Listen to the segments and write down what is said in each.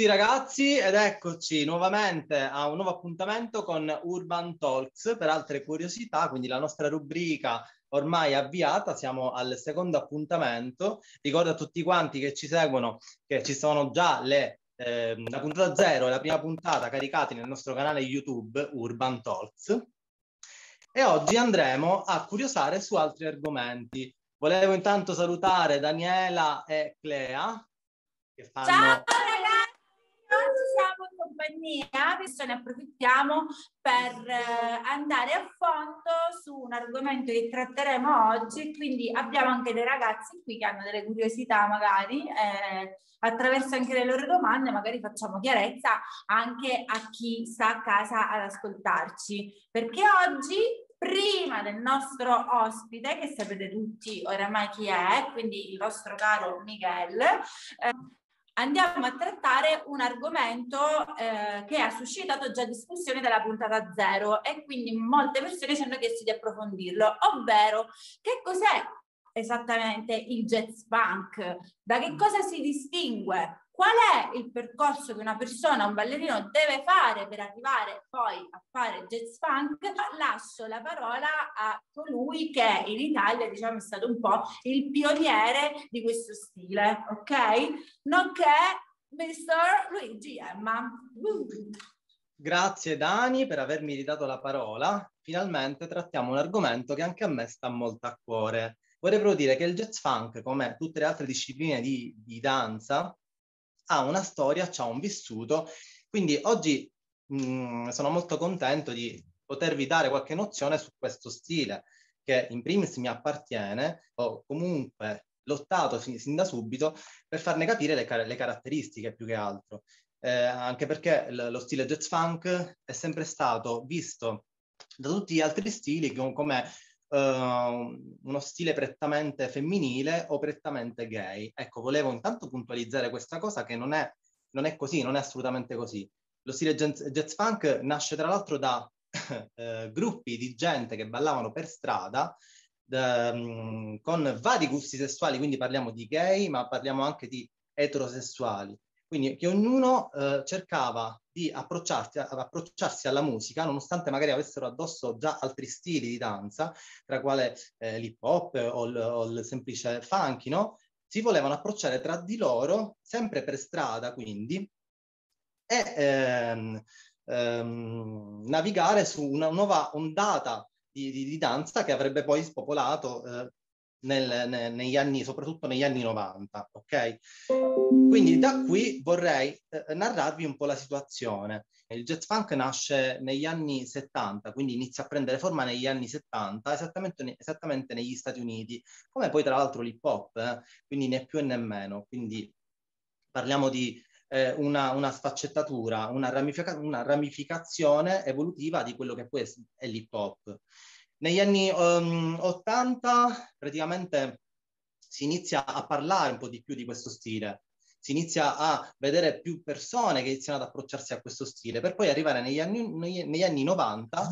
Tutti ragazzi ed eccoci nuovamente a un nuovo appuntamento con Urban Talks per altre curiosità, quindi la nostra rubrica ormai avviata, siamo al secondo appuntamento. Ricordo a tutti quanti che ci seguono che ci sono già le, eh, la puntata zero e la prima puntata caricati nel nostro canale YouTube Urban Talks e oggi andremo a curiosare su altri argomenti. Volevo intanto salutare Daniela e Clea fanno... Ciao! Compagnia, adesso ne approfittiamo per eh, andare a fondo su un argomento che tratteremo oggi, quindi abbiamo anche dei ragazzi qui che hanno delle curiosità magari, eh, attraverso anche le loro domande magari facciamo chiarezza anche a chi sta a casa ad ascoltarci, perché oggi prima del nostro ospite, che sapete tutti oramai chi è, quindi il nostro caro Miguel, eh, andiamo a trattare un argomento eh, che ha suscitato già discussione dalla puntata zero e quindi molte persone ci hanno chiesto di approfondirlo, ovvero che cos'è esattamente il jazz funk, da che cosa si distingue, qual è il percorso che una persona, un ballerino deve fare per arrivare poi a fare jazz funk, lascio la parola a colui che in Italia diciamo è stato un po' il pioniere di questo stile, ok? Nonché Mr. Luigi Emma. Grazie Dani per avermi ridato la parola. Finalmente trattiamo un argomento che anche a me sta molto a cuore. Vorrei proprio dire che il jazz funk, come tutte le altre discipline di, di danza, ha una storia, ha un vissuto. Quindi oggi mh, mm, sono molto contento di potervi dare qualche nozione su questo stile che in primis mi appartiene o comunque lottato sin, sin da subito per farne capire le, car- le caratteristiche più che altro. Eh, anche perché l- lo stile jazz funk è sempre stato visto da tutti gli altri stili come uh, uno stile prettamente femminile o prettamente gay. Ecco, volevo intanto puntualizzare questa cosa che non è, non è così, non è assolutamente così. Lo stile jazz, jazz funk nasce tra l'altro da uh, gruppi di gente che ballavano per strada da, um, con vari gusti sessuali, quindi parliamo di gay, ma parliamo anche di eterosessuali. Quindi che ognuno eh, cercava di approcciarsi, alla musica, nonostante magari avessero addosso già altri stili di danza, tra quale eh, l'hip hop o, o il semplice funky, no? Si volevano approcciare tra di loro, sempre per strada quindi, e ehm, ehm, navigare su una nuova ondata di, di, di, danza che avrebbe poi spopolato eh, nel, ne, negli anni, soprattutto negli anni 90, ok? Quindi da qui vorrei eh, narrarvi un po' la situazione. Il jazz funk nasce negli anni 70, quindi inizia a prendere forma negli anni 70, esattamente, esattamente negli Stati Uniti, come poi tra l'altro l'hip hop, eh? quindi né più né meno. Quindi parliamo di eh, una, una, sfaccettatura, una, ramifica- una, ramificazione evolutiva di quello che poi è l'hip hop. Negli anni um, 80 praticamente si inizia a parlare un po' di più di questo stile, si inizia a vedere più persone che iniziano ad approcciarsi a questo stile, per poi arrivare negli anni, negli, negli anni 90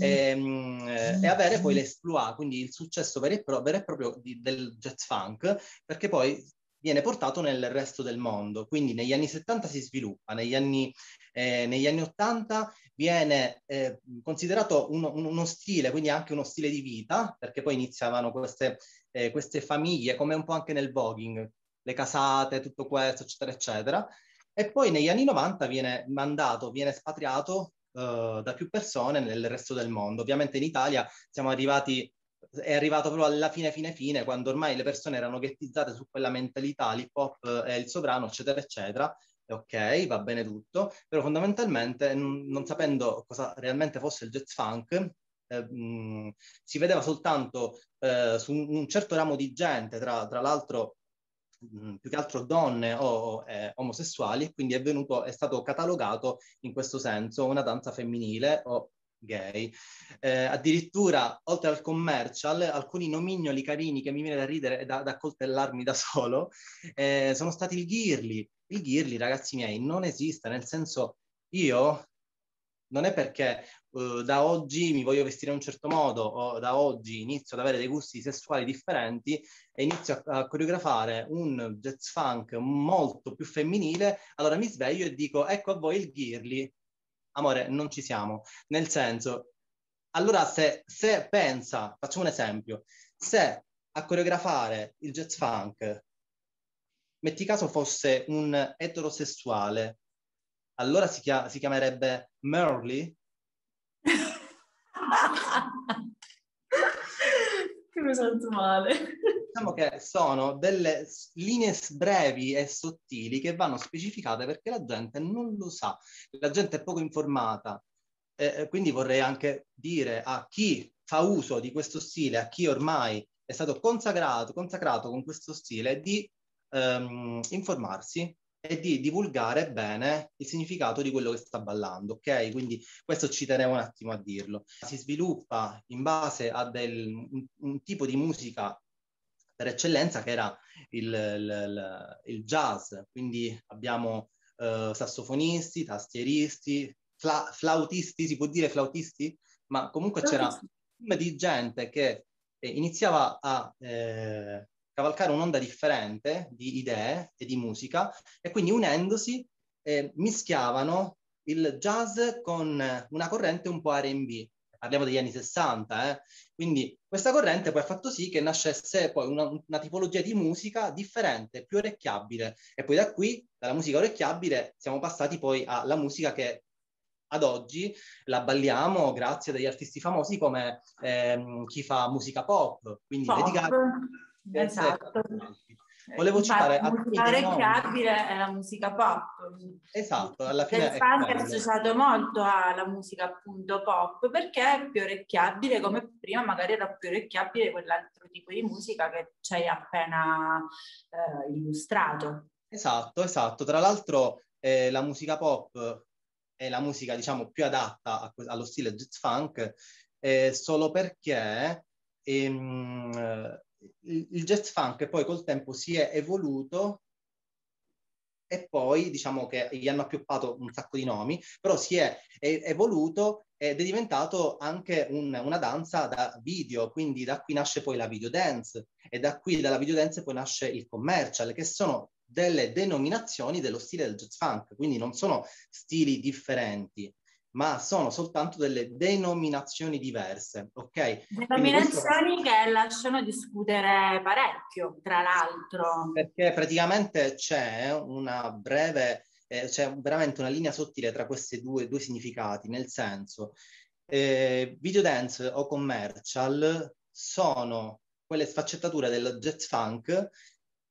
ehm, e avere poi l'esploit, quindi il successo vero e, pro, vero e proprio di, del jazz funk, perché poi viene portato nel resto del mondo. Quindi negli anni 70 si sviluppa, negli anni, eh, negli anni 80 viene eh, considerato uno, uno, stile, quindi anche uno stile di vita, perché poi iniziavano queste, eh, queste famiglie, come un po' anche nel voguing, le casate, tutto questo, eccetera, eccetera. E poi negli anni 90 viene mandato, viene spatriato uh, da più persone nel resto del mondo. Ovviamente in Italia siamo arrivati, è arrivato proprio alla fine, fine, fine, quando ormai le persone erano ghettizzate su quella mentalità, l'hip hop è il sovrano, eccetera, eccetera ok, va bene tutto, però fondamentalmente non, non sapendo cosa realmente fosse il jazz funk, eh, mh, si vedeva soltanto eh, su un, un, certo ramo di gente, tra, tra l'altro mh, più che altro donne o eh, omosessuali, e quindi è, venuto, è stato catalogato in questo senso una danza femminile o gay. Eh, addirittura, oltre al commercial, alcuni nomignoli carini che mi viene da ridere e da, da coltellarmi da solo, eh, sono stati il ghirli. Il ghirli, ragazzi miei, non esiste, nel senso io non è perché uh, da oggi mi voglio vestire in un certo modo o da oggi inizio ad avere dei gusti sessuali differenti e inizio a, a coreografare un jazz funk molto più femminile, allora mi sveglio e dico ecco a voi il girly. Amore, non ci siamo. Nel senso, allora se, se pensa, facciamo un esempio, se a coreografare il jazz funk, metti caso fosse un eterosessuale, allora si, chia- si chiamerebbe Merly? che mi sento male. Diciamo che sono delle linee brevi e sottili che vanno specificate perché la gente non lo sa, la gente è poco informata. Eh, quindi vorrei anche dire a chi fa uso di questo stile, a chi ormai è stato consacrato, consacrato con questo stile, di ehm, informarsi e di divulgare bene il significato di quello che sta ballando, ok? Quindi questo ci tenevo un attimo a dirlo. Si sviluppa in base a del, un, un tipo di musica per eccellenza che era il, il, il jazz, quindi abbiamo eh, sassofonisti, tastieristi, fla, flautisti, si può dire flautisti? Ma comunque c'era un team di gente che eh, iniziava a eh, cavalcare un'onda differente di idee e di musica e quindi unendosi eh, mischiavano il jazz con una corrente un po' R&B. Parliamo degli anni 60, eh? quindi questa corrente poi ha fatto sì che nascesse poi una, una, tipologia di musica differente, più orecchiabile e poi da qui, dalla musica orecchiabile, siamo passati poi alla musica che ad oggi la balliamo grazie a degli artisti famosi come ehm, chi fa musica pop, quindi pop. Lady Gaga, Esatto. Volevo Infatti, citare la musica orecchiabile è la musica pop. Esatto, alla fine il funk è associato molto alla musica appunto pop perché è più orecchiabile come prima magari era più orecchiabile quell'altro tipo di musica che ci hai appena eh, illustrato. Esatto, esatto. Tra l'altro eh, la musica pop è la musica diciamo più adatta a, allo stile jazz funk eh, solo perché ehm, il, jazz funk poi col tempo si è evoluto e poi diciamo che gli hanno appioppato un sacco di nomi, però si è, è evoluto ed è diventato anche un, una danza da video, quindi da qui nasce poi la video dance e da qui dalla video dance poi nasce il commercial, che sono delle denominazioni dello stile del jazz funk, quindi non sono stili differenti ma sono soltanto delle denominazioni diverse, ok? Denominazioni questo... che lasciano discutere parecchio, tra l'altro. Perché praticamente c'è una breve, eh, c'è veramente una linea sottile tra questi due, due significati, nel senso, eh, video dance o commercial sono quelle sfaccettature del jazz funk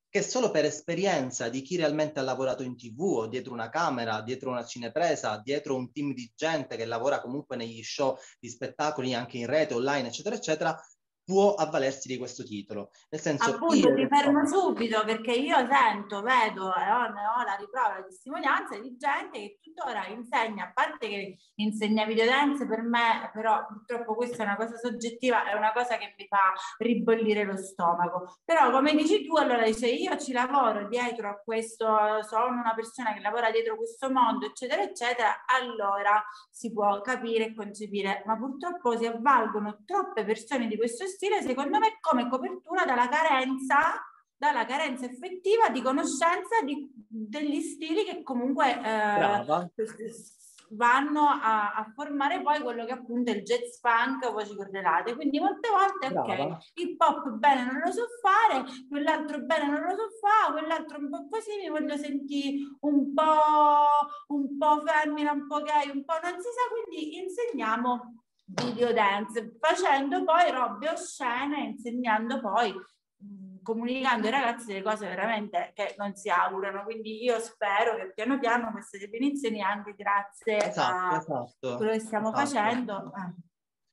che solo per esperienza di chi realmente ha lavorato in tv o dietro una camera, dietro una cinepresa, dietro un team di gente che lavora comunque negli show di spettacoli anche in rete, online, eccetera, eccetera, può avvalersi di questo titolo. Nel senso, Appunto, ti fermo subito perché io sento, vedo e ho, ho la riprova, la testimonianza di gente che tuttora insegna, a parte che insegna videodance per me, però purtroppo questa è una cosa soggettiva, è una cosa che mi fa ribollire lo stomaco. Però come dici tu, allora dice io ci lavoro dietro a questo, sono una persona che lavora dietro questo mondo, eccetera, eccetera, allora si può capire e concepire, ma purtroppo si avvalgono troppe persone di questo stile, secondo me, come copertura dalla carenza, dalla carenza effettiva di conoscenza di, degli stili che comunque eh, vanno a, a, formare poi quello che appunto è il jazz funk, voci correlate. Quindi molte volte, ok, il pop bene non lo so fare, quell'altro bene non lo so fare, quell'altro un po' così, mi voglio sentire un po', un po' femmina, un po' gay, un po' non si sa, quindi insegniamo video dance, facendo poi robe oscene, insegnando poi, comunicando ai ragazzi delle cose veramente che non si augurano. Quindi io spero che piano piano queste definizioni, anche grazie esatto, a esatto, quello che stiamo esatto. facendo. Eh.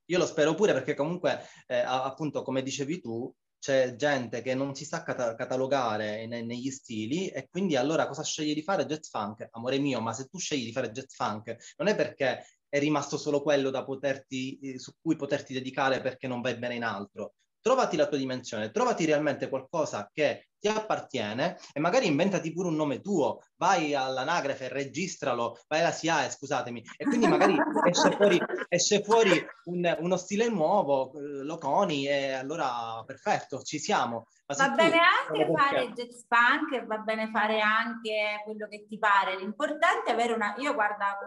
Io lo spero pure perché comunque, eh, appunto, come dicevi tu, c'è gente che non si sa cata- catalogare ne- negli stili e quindi allora cosa scegli di fare? Jazz funk, amore mio, ma se tu scegli di fare jazz funk non è perché è rimasto solo quello da poterti, eh, su cui poterti dedicare perché non vai bene in altro. trovati la tua dimensione, trovati realmente qualcosa che ti appartiene e magari inventati pure un nome tuo, vai all'anagrafe, registralo, vai alla SIAE, scusatemi, e quindi magari esce fuori, esce fuori un, uno stile nuovo, eh, lo coni e allora perfetto, ci siamo. va bene anche fare jazz punk, va bene fare anche quello che ti pare, l'importante è avere una... Io guarda,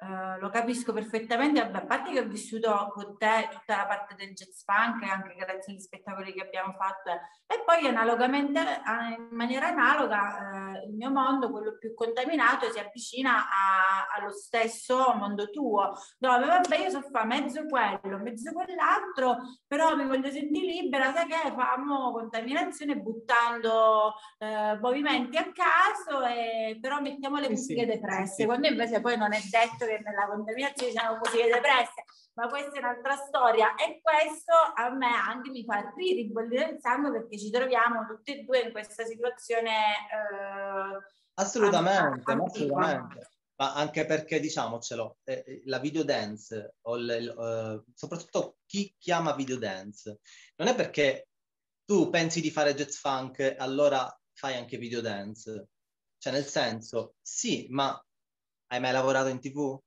Uh, lo capisco perfettamente, Vabbè, a parte che ho vissuto con te tutta la parte del jazz funk, anche grazie agli spettacoli che abbiamo fatto, eh. e poi analogamente, in maniera analoga, eh, il mio mondo, quello più contaminato, si avvicina a, allo stesso mondo tuo, dove vabbè io so fare mezzo quello, mezzo quell'altro, però mi voglio sentire libera, sai che famo contaminazione buttando eh, movimenti a caso, e, però mettiamo le musiche sì, depresse, sì. quando invece poi non è detto che nella contaminazione ci sono musiche depresse, ma questa è un'altra storia e questo a me anche mi fa ribollire il sangue perché ci troviamo tutti e due in questa situazione. Eh, assolutamente, assolutamente. Ma anche perché diciamocelo, eh, eh, la video dance, o il, eh, soprattutto chi chiama video dance, non è perché tu pensi di fare jazz funk, allora fai anche video dance. Cioè, nel senso, sì, ma hai mai lavorato in tv?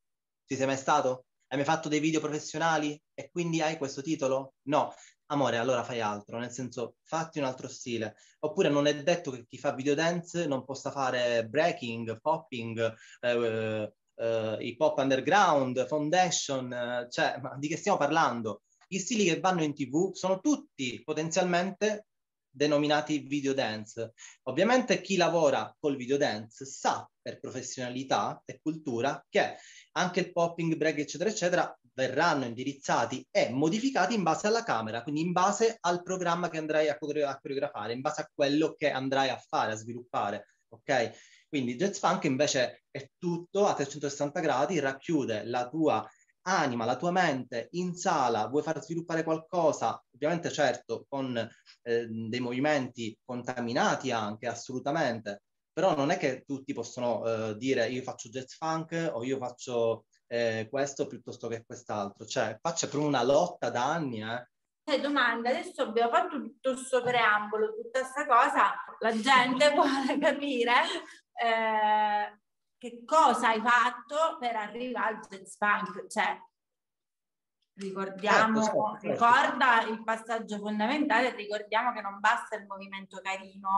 Ci sei mai stato? Hai mai fatto dei video professionali e quindi hai questo titolo? No. Amore, allora fai altro, nel senso fatti un altro stile. Oppure non è detto che chi fa video dance non possa fare breaking, popping, eh, eh, hip hop underground, foundation, eh, cioè, ma di che stiamo parlando? Gli stili che vanno in tv sono tutti potenzialmente denominati video dance. Ovviamente chi lavora col video dance sa per professionalità e cultura che anche il popping, break, eccetera, eccetera, verranno indirizzati e modificati in base alla camera, quindi in base al programma che andrai a, coreografare, in base a quello che andrai a fare, a sviluppare, ok? Quindi Jazz Funk invece è tutto a 360 gradi, racchiude la tua anima, la tua mente in sala, vuoi far sviluppare qualcosa, ovviamente certo con eh, dei movimenti contaminati anche, assolutamente, però non è che tutti possono eh, dire io faccio jazz funk o io faccio eh, questo piuttosto che quest'altro, cioè qua c'è proprio una lotta da anni, eh. Eh, domanda, adesso abbiamo fatto tutto questo preambolo, tutta questa cosa, la gente vuole capire eh, che cosa hai fatto per arrivare al jazz funk, cioè ricordiamo, certo, certo, certo. ricorda il passaggio fondamentale, ricordiamo che non basta il movimento carino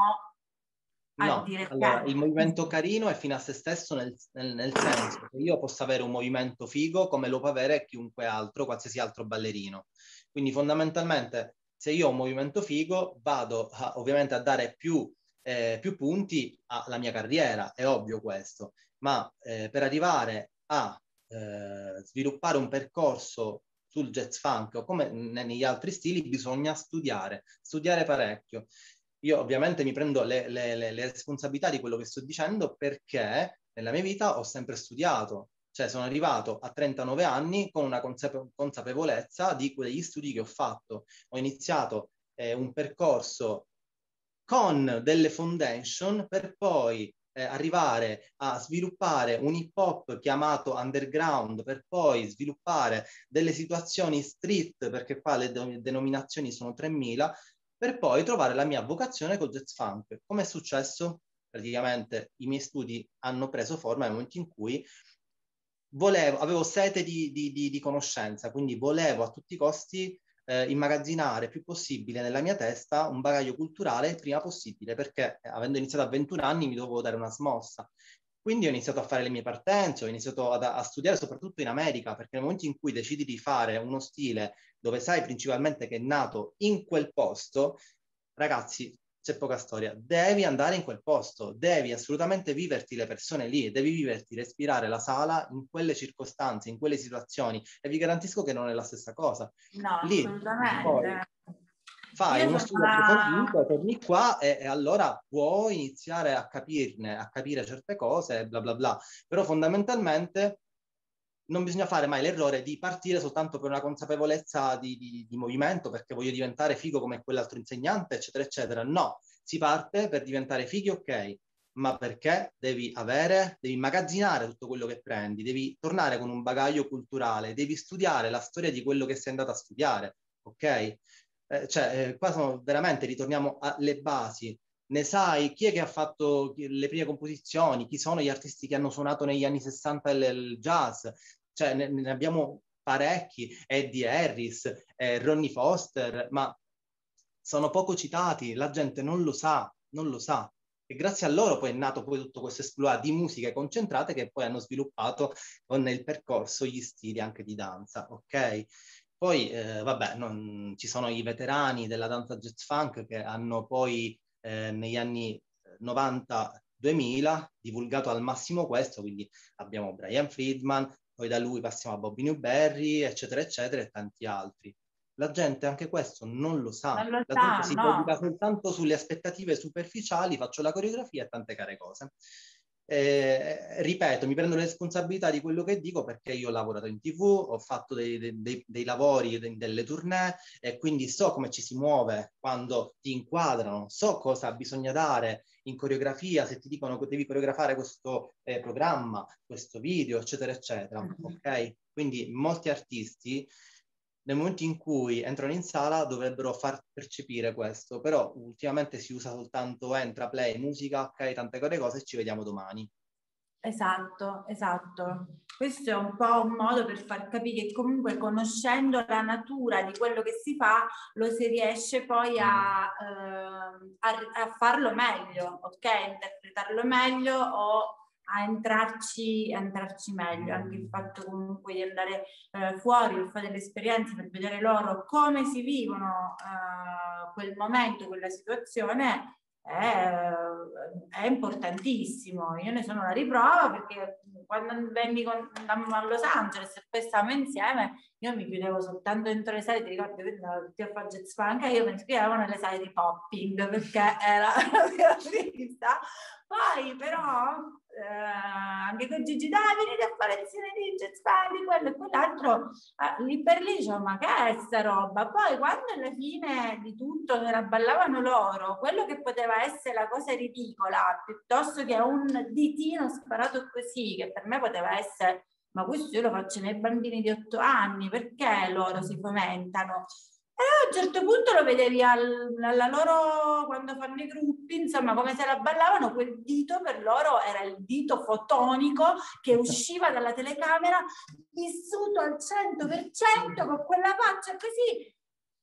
No, allora, il movimento carino è fino a se stesso nel, nel, nel, senso che io posso avere un movimento figo come lo può avere chiunque altro, qualsiasi altro ballerino. Quindi fondamentalmente se io ho un movimento figo vado a, ovviamente a dare più, eh, più, punti alla mia carriera, è ovvio questo, ma eh, per arrivare a eh, sviluppare un percorso sul jazz funk o come negli altri stili bisogna studiare, studiare parecchio. Io ovviamente mi prendo le, le, le, le responsabilità di quello che sto dicendo perché nella mia vita ho sempre studiato, cioè sono arrivato a 39 anni con una consape- consapevolezza di quegli studi che ho fatto. Ho iniziato eh, un percorso con delle foundation per poi eh, arrivare a sviluppare un hip hop chiamato underground per poi sviluppare delle situazioni street, perché qua le de- denominazioni sono 3000, per poi trovare la mia vocazione col jazz funk. Come è successo? Praticamente i miei studi hanno preso forma nel momento in cui volevo, avevo sete di, di, di, di conoscenza, quindi volevo a tutti i costi eh, immagazzinare più possibile nella mia testa un bagaglio culturale il prima possibile, perché eh, avendo iniziato a 21 anni mi dovevo dare una smossa. Quindi ho iniziato a fare le mie partenze, ho iniziato ad, a studiare soprattutto in America, perché nel momento in cui decidi di fare uno stile dove sai principalmente che è nato in quel posto, ragazzi, c'è poca storia, devi andare in quel posto, devi assolutamente viverti le persone lì, devi viverti, respirare la sala in quelle circostanze, in quelle situazioni e vi garantisco che non è la stessa cosa. No, lì, assolutamente. fai Io uno studio approfondito, torni qua e, e, allora puoi iniziare a capirne, a capire certe cose, bla bla bla. Però fondamentalmente non bisogna fare mai l'errore di partire soltanto per una consapevolezza di, di, di, movimento, perché voglio diventare figo come quell'altro insegnante, eccetera, eccetera. No, si parte per diventare fighi, ok, ma perché devi avere, devi immagazzinare tutto quello che prendi, devi tornare con un bagaglio culturale, devi studiare la storia di quello che sei andato a studiare, ok? eh, cioè, eh, qua sono veramente ritorniamo alle basi. Ne sai chi è che ha fatto le prime composizioni, chi sono gli artisti che hanno suonato negli anni 60 il, il jazz? Cioè, ne, ne, abbiamo parecchi, Eddie Harris, eh, Ronnie Foster, ma sono poco citati, la gente non lo sa, non lo sa. E grazie a loro poi è nato poi tutto questo esploit di musiche concentrate che poi hanno sviluppato con il percorso gli stili anche di danza, ok? Poi, eh, vabbè, non, ci sono i veterani della danza jazz funk che hanno poi eh, negli anni 90-2000 divulgato al massimo questo, quindi abbiamo Brian Friedman, poi da lui passiamo a Bobby Newberry, eccetera, eccetera, e tanti altri. La gente anche questo non lo sa. Non lo la sa, gente si no. soltanto sulle aspettative superficiali, faccio la coreografia e tante care cose. Eh, ripeto, mi prendo le responsabilità di quello che dico perché io ho lavorato in tv, ho fatto dei, dei, dei lavori, de, delle tournée e quindi so come ci si muove quando ti inquadrano, so cosa bisogna dare in coreografia, se ti dicono che devi coreografare questo eh, programma, questo video, eccetera, eccetera. Mm-hmm. Ok? Quindi molti artisti nel momento in cui entrano in sala dovrebbero far percepire questo, però ultimamente si usa soltanto entra, play, musica, ok, tante cose e ci vediamo domani. Esatto, esatto. Questo è un po' un modo per far capire che comunque conoscendo la natura di quello che si fa lo si riesce poi a, eh, a, a farlo meglio, ok? Interpretarlo meglio o a entrarci, a entrarci meglio, anche il fatto comunque di andare eh, fuori, fare delle esperienze, per vedere loro come si vivono eh, quel momento, quella situazione, è, è, importantissimo. Io ne sono la riprova perché quando venni con, andammo a Los Angeles e poi stavamo insieme, io mi chiudevo soltanto dentro le sale, ti ricordi, tutti a fare jazz funk, io mi scrivevo nelle sale di popping perché era la mia vita. Poi però eh, anche con Gigi dai venite a fare lezioni di jazz band quello e quell'altro eh, lì per lì dicevo ma che è sta roba? Poi quando alla fine di tutto se la ballavano loro quello che poteva essere la cosa ridicola piuttosto che un ditino sparato così che per me poteva essere ma questo io lo faccio nei bambini di otto anni perché loro si fomentano e a un certo punto lo vedevi al, alla loro, quando fanno i gruppi, insomma, come se la ballavano, quel dito per loro era il dito fotonico che usciva dalla telecamera, vissuto al 100% con quella faccia così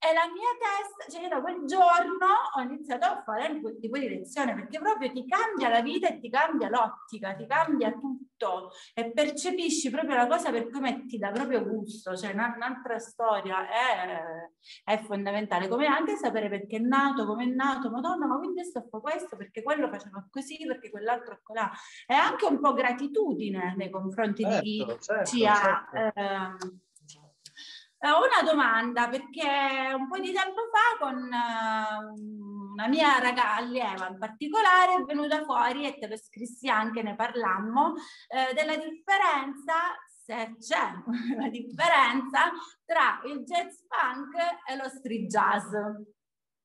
e la mia testa, cioè io da quel giorno ho iniziato a fare quel tipo di lezione perché proprio ti cambia la vita e ti cambia l'ottica, ti cambia tutto e percepisci proprio la cosa per cui ti dà proprio gusto, cioè un'altra storia è, è, fondamentale, come anche sapere perché è nato, come è nato, madonna ma quindi sto fa questo perché quello faceva così, perché quell'altro è là. È anche un po' gratitudine nei confronti certo, di chi certo, ci ha... Certo. Eh, ho una domanda perché un po' di tempo fa con uh, una mia ragazza allieva in particolare è venuta fuori e te lo scrissi anche, ne parlammo, eh, della differenza, se c'è una differenza tra il jazz funk e lo street jazz.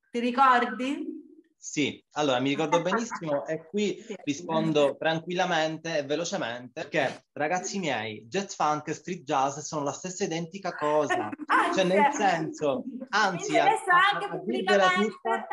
Ti ricordi? Sì, allora mi ricordo benissimo e qui rispondo tranquillamente e velocemente perché ragazzi miei, jazz funk e street jazz sono la stessa identica cosa, ah, cioè nel senso, anzi, adesso anche pubblicamente... Tutta...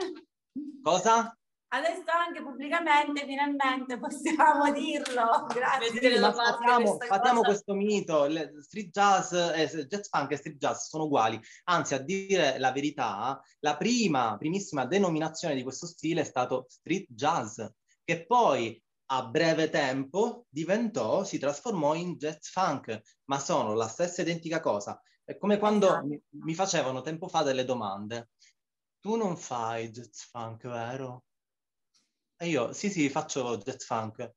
Cosa? Adesso anche pubblicamente finalmente possiamo dirlo. Grazie. Ma facciamo, facciamo questo mito, le street jazz, eh, jazz funk e street jazz sono uguali, anzi a dire la verità, la prima, primissima denominazione di questo stile è stato street jazz, che poi a breve tempo diventò, si trasformò in jazz funk, ma sono la stessa identica cosa. È come quando esatto. mi, mi facevano tempo fa delle domande. Tu non fai jazz funk, vero? E io, sì, sì, faccio jazz funk.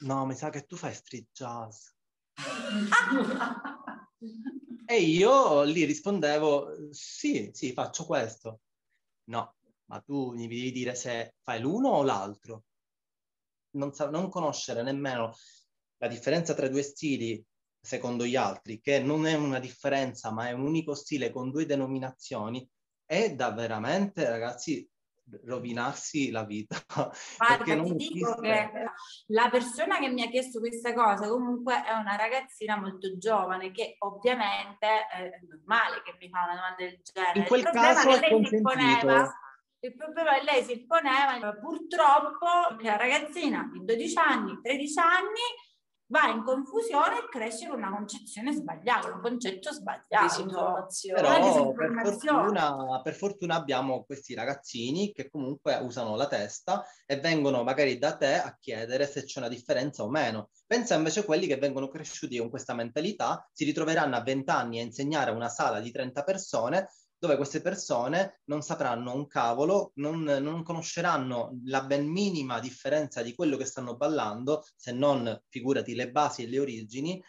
No, mi sa che tu fai street jazz. e io lì rispondevo, sì, sì, faccio questo. No, ma tu mi devi dire se fai l'uno o l'altro. Non, sa- non conoscere nemmeno la differenza tra i due stili secondo gli altri, che non è una differenza, ma è un unico stile con due denominazioni, è da veramente, ragazzi, rovinarsi la vita. Guarda, ti dico che la persona che mi ha chiesto questa cosa comunque è una ragazzina molto giovane che ovviamente è normale che mi fa una domanda del genere. In quel il caso è consentito. Il problema è che lei si poneva purtroppo che la ragazzina di 12 anni, 13 anni va in confusione e cresce con una concezione sbagliata, un concetto sbagliato. Disinformazione. Però per fortuna, per fortuna abbiamo questi ragazzini che comunque usano la testa e vengono magari da te a chiedere se c'è una differenza o meno. Pensa invece a quelli che vengono cresciuti con questa mentalità, si ritroveranno a 20 anni a insegnare a una sala di 30 persone dove queste persone non sapranno un cavolo, non, non, conosceranno la ben minima differenza di quello che stanno ballando, se non, figurati, le basi e le origini,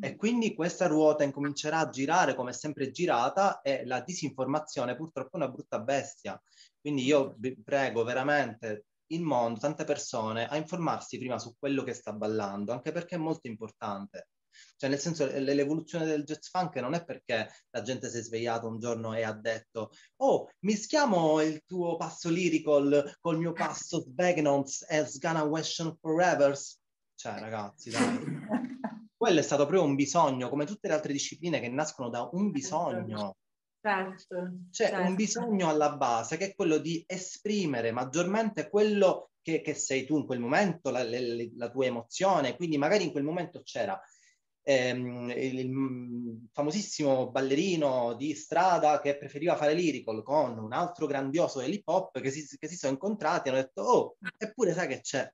e mm. quindi questa ruota incomincerà a girare come è sempre girata e la disinformazione purtroppo è una brutta bestia. Quindi io prego veramente il mondo, tante persone, a informarsi prima su quello che sta ballando, anche perché è molto importante. Cioè, nel senso, l'evoluzione del jazz funk non è perché la gente si è svegliata un giorno e ha detto oh, mischiamo il tuo passo lyrical col mio passo Sbagnons e Sgana Westion Forever. Cioè, ragazzi, dai. Quello è stato proprio un bisogno, come tutte le altre discipline che nascono da un bisogno. Certo. C'è certo. un bisogno alla base che è quello di esprimere maggiormente quello che, che sei tu in quel momento, la, la, la, tua emozione. Quindi magari in quel momento c'era ehm, il, il, famosissimo ballerino di strada che preferiva fare lyrical con un altro grandioso hip hop che si, che si sono incontrati e hanno detto oh, eppure sai che c'è?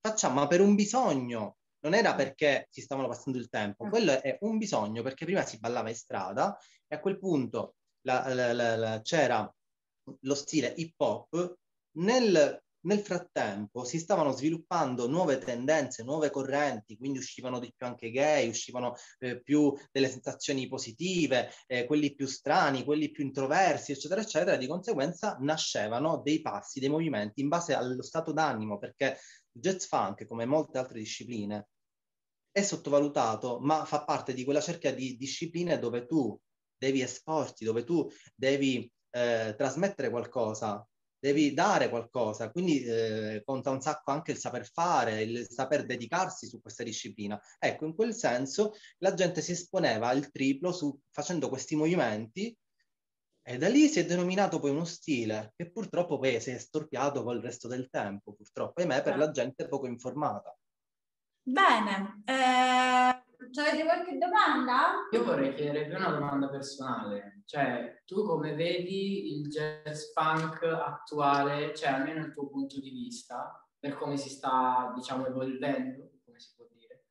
Facciamo, ma per un bisogno, non era perché si stavano passando il tempo, quello è un bisogno perché prima si ballava in strada e a quel punto la, la, la, c'era lo stile hip hop nel nel frattempo si stavano sviluppando nuove tendenze, nuove correnti, quindi uscivano di più anche gay, uscivano eh, più delle sensazioni positive, eh, quelli più strani, quelli più introversi, eccetera, eccetera. Di conseguenza nascevano dei passi, dei movimenti in base allo stato d'animo, perché jazz funk, come molte altre discipline, è sottovalutato, ma fa parte di quella cerchia di discipline dove tu devi esporti, dove tu devi eh, trasmettere qualcosa, devi dare qualcosa, quindi eh, conta un sacco anche il saper fare, il saper dedicarsi su questa disciplina. Ecco, in quel senso la gente si esponeva al triplo su, facendo questi movimenti e da lì si è denominato poi uno stile che purtroppo poi si è storpiato col resto del tempo, purtroppo, e me per la gente poco informata. Bene, eh, avete qualche domanda? Io vorrei chiedere più una domanda personale, cioè tu come vedi il jazz funk attuale, cioè almeno il tuo punto di vista, per come si sta, diciamo, evolvendo, come si può dire?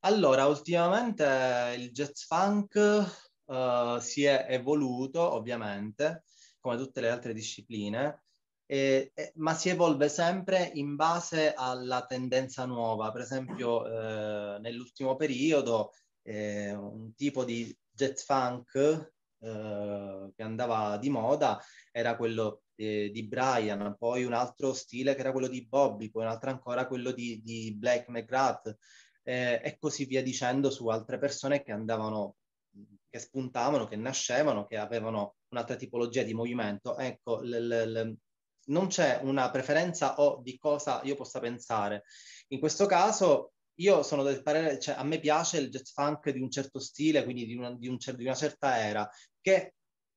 Allora, ultimamente il jazz funk uh, si è evoluto, ovviamente, come tutte le altre discipline, eh, eh, ma si evolve sempre in base alla tendenza nuova. Per esempio, eh, nell'ultimo periodo, eh, un tipo di jet funk eh, che andava di moda era quello eh, di Brian, poi un altro stile che era quello di Bobby, poi un altro ancora quello di, di Black McGrath e così via dicendo su altre persone che andavano che spuntavano, che nascevano, che avevano un'altra tipologia di movimento. Ecco, l- l- non c'è una preferenza o di cosa io possa pensare. In questo caso io sono del parere, cioè a me piace il jazz funk di un certo stile, quindi di una, di un, di una certa era, che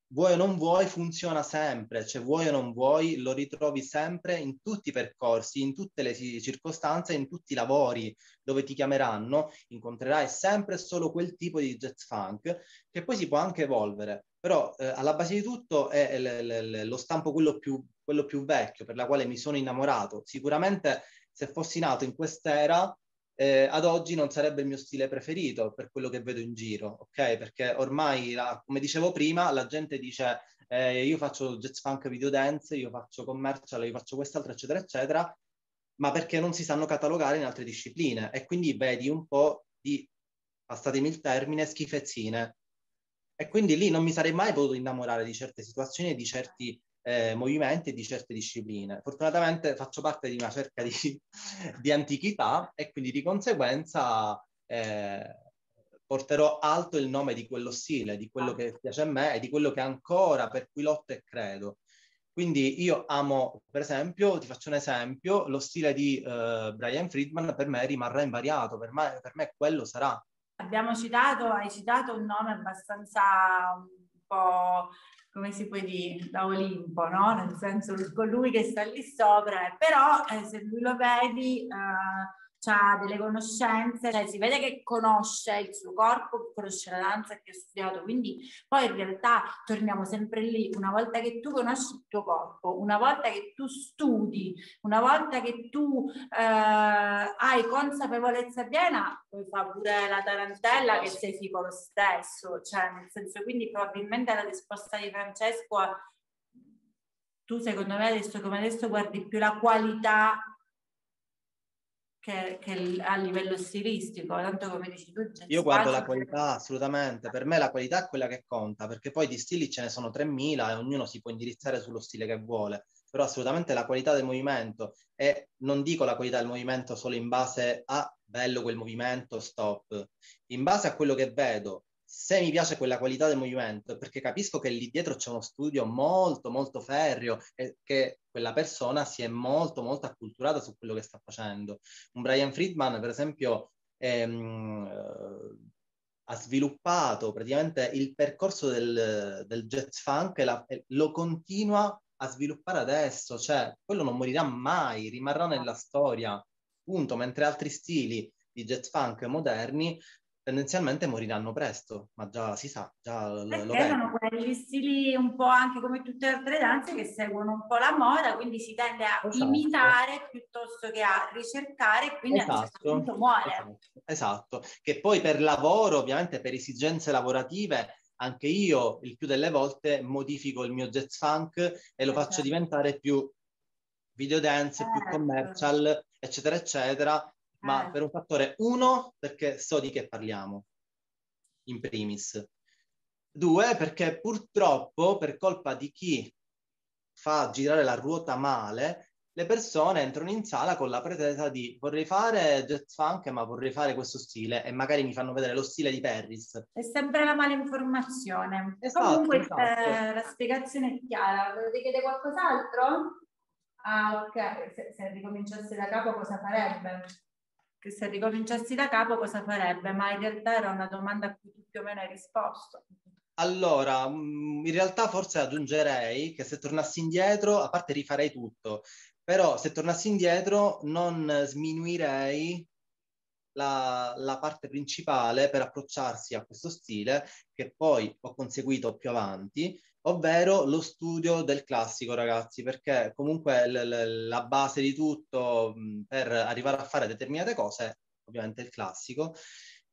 vuoi o non vuoi funziona sempre, cioè vuoi o non vuoi lo ritrovi sempre in tutti i percorsi, in tutte le circostanze, in tutti i lavori dove ti chiameranno, incontrerai sempre solo quel tipo di jazz funk che poi si può anche evolvere, però eh, alla base di tutto è l- l- lo stampo quello più, quello più vecchio per la quale mi sono innamorato. Sicuramente se fossi nato in quest'era eh, ad oggi non sarebbe il mio stile preferito per quello che vedo in giro, ok? Perché ormai, la, come dicevo prima, la gente dice eh, io faccio jazz funk video dance, io faccio commercial, io faccio quest'altro, eccetera, eccetera, ma perché non si sanno catalogare in altre discipline e quindi vedi un po' di, passatemi il termine, schifezzine. E quindi lì non mi sarei mai potuto innamorare di certe situazioni di certi eh, movimenti e di certe discipline. Fortunatamente faccio parte di una cerca di, di antichità e quindi di conseguenza eh, porterò alto il nome di quello stile, di quello che piace a me e di quello che ancora per cui lotto e credo. Quindi io amo, per esempio, ti faccio un esempio, lo stile di uh, Brian Friedman per me rimarrà invariato, per me, per me quello sarà. Abbiamo citato, hai citato un nome abbastanza un po' come si può dire, da Olimpo, no? Nel senso colui che sta lì sopra, però eh, se lui lo vedi eh, ha delle conoscenze, cioè si vede che conosce il suo corpo, conosce la danza che ha studiato, quindi poi in realtà torniamo sempre lì, una volta che tu conosci il tuo corpo, una volta che tu studi, una volta che tu eh, hai consapevolezza piena, poi fa pure la tarantella che sei figo lo stesso, cioè nel senso quindi probabilmente la risposta di Francesco tu secondo me adesso come adesso guardi più la qualità che, che, a livello stilistico, tanto come dici tu. Io guardo la qualità assolutamente, per me la qualità è quella che conta, perché poi di stili ce ne sono 3.000 e ognuno si può indirizzare sullo stile che vuole, però assolutamente la qualità del movimento e non dico la qualità del movimento solo in base a bello quel movimento, stop, in base a quello che vedo, se mi piace quella qualità del movimento perché capisco che lì dietro c'è uno studio molto molto ferrio e che quella persona si è molto molto acculturata su quello che sta facendo. Un Brian Friedman, per esempio, ehm, eh, ha sviluppato praticamente il percorso del, del jazz funk e, la, e lo continua a sviluppare adesso, cioè quello non morirà mai, rimarrà nella storia, punto, mentre altri stili di jazz funk moderni tendenzialmente moriranno presto, ma già si sa, già Perché lo sono quegli stili un po' anche come tutte le altre danze che seguono un po' la moda, quindi si tende a esatto. imitare piuttosto che a ricercare, quindi esatto. a un certo punto muore. Esatto. esatto, che poi per lavoro, ovviamente per esigenze lavorative, anche io il più delle volte modifico il mio jazz funk e lo faccio esatto. diventare più video dance, certo. più commercial, eccetera, eccetera, ma eh. per un fattore uno, perché so di che parliamo, in primis. Due, perché purtroppo per colpa di chi fa girare la ruota male, le persone entrano in sala con la pretesa di vorrei fare jazz funk, ma vorrei fare questo stile e magari mi fanno vedere lo stile di Perris. È sempre la mala informazione. Esatto, Comunque esatto. Eh, la spiegazione è chiara. Volete chiedere qualcos'altro? Ah, ok. Se, se ricominciasse da capo cosa farebbe? Che se ricominciassi da capo cosa farebbe? Ma in realtà era una domanda a cui tu più o meno hai risposto. Allora, mm, in realtà forse aggiungerei che se tornassi indietro, a parte rifarei tutto, però se tornassi indietro non sminuirei la, la, parte principale per approcciarsi a questo stile che poi ho conseguito più avanti ovvero lo studio del classico, ragazzi, perché comunque l- l- la base di tutto mh, per arrivare a fare determinate cose, ovviamente il classico.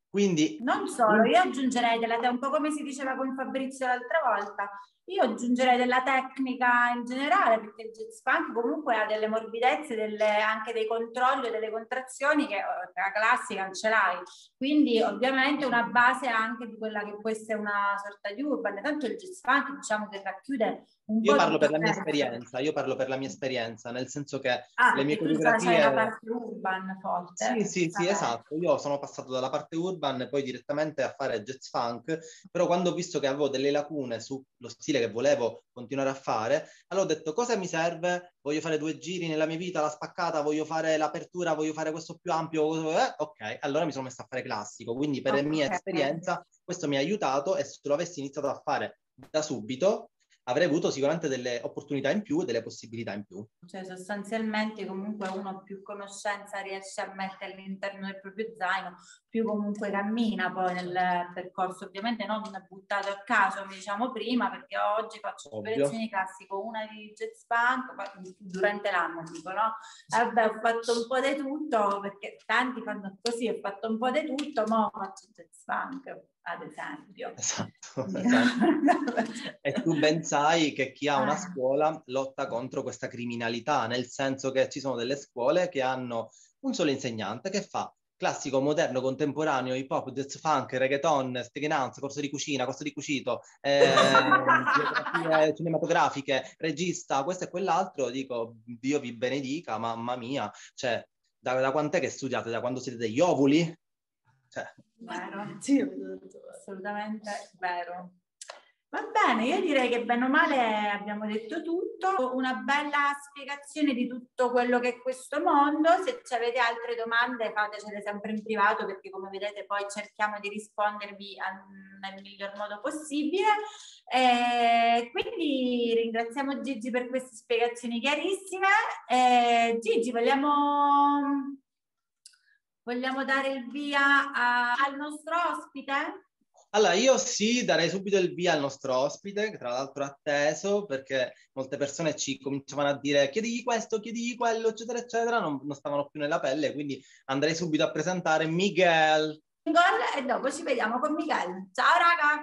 Quindi, non solo, io aggiungerei della te, un po' come si diceva con Fabrizio l'altra volta, io aggiungerei della tecnica in generale, perché il jazz funk comunque ha delle morbidezze, delle, anche dei controlli e delle contrazioni che la classica non ce l'hai. Quindi ovviamente una base anche di quella che può essere una sorta di urban. Tanto il jazz funk diciamo che racchiude un io parlo per la mia esperienza, io parlo per la mia esperienza, nel senso che ah, le mie coreografie... la parte urban forte. Sì, sì, sì, esatto. Io sono passato dalla parte urban e poi direttamente a fare jazz funk, però quando ho visto che avevo delle lacune sullo stile che volevo continuare a fare, allora ho detto cosa mi serve? Voglio fare due giri nella mia vita, la spaccata, voglio fare l'apertura, voglio fare questo più ampio, eh? ok, allora mi sono messo a fare classico, quindi per okay. mia esperienza questo mi ha aiutato e se lo avessi iniziato a fare da subito avrei avuto sicuramente delle opportunità in più, delle possibilità in più. Cioè sostanzialmente comunque uno più conoscenza riesce a mettere all'interno del proprio zaino, più comunque cammina poi nel percorso, ovviamente non buttato a caso come diciamo prima, perché oggi faccio due lezioni classico, una di jazz funk, durante l'anno tipo no? Vabbè ho fatto un po' di tutto, perché tanti fanno così, ho fatto un po' di tutto, ma faccio jazz funk ad esempio. Esatto, esatto. e tu ben sai che chi ha una ah. scuola lotta contro questa criminalità, nel senso che ci sono delle scuole che hanno un solo insegnante che fa classico, moderno, contemporaneo, hip hop, jazz funk, reggaeton, and corso di cucina, corso di cucito, eh, cinematografiche, regista, questo e quell'altro, dico, Dio vi benedica, mamma mia, cioè, da, da quant'è che studiate? Da quando siete degli ovuli? Cioè. Vero, sì, assolutamente vero. Va bene, io direi che bene o male abbiamo detto tutto, una bella spiegazione di tutto quello che è questo mondo. Se avete altre domande fatecele sempre in privato perché come vedete poi cerchiamo di rispondervi nel miglior modo possibile. E quindi ringraziamo Gigi per queste spiegazioni chiarissime. E Gigi, vogliamo, vogliamo dare il via a, al nostro ospite? Allora, io sì, darei subito il via al nostro ospite, che tra l'altro è atteso, perché molte persone ci cominciavano a dire chiedigli questo, chiedigli quello, eccetera, eccetera, non, non stavano più nella pelle, quindi andrei subito a presentare Miguel. E dopo ci vediamo con Miguel. Ciao raga!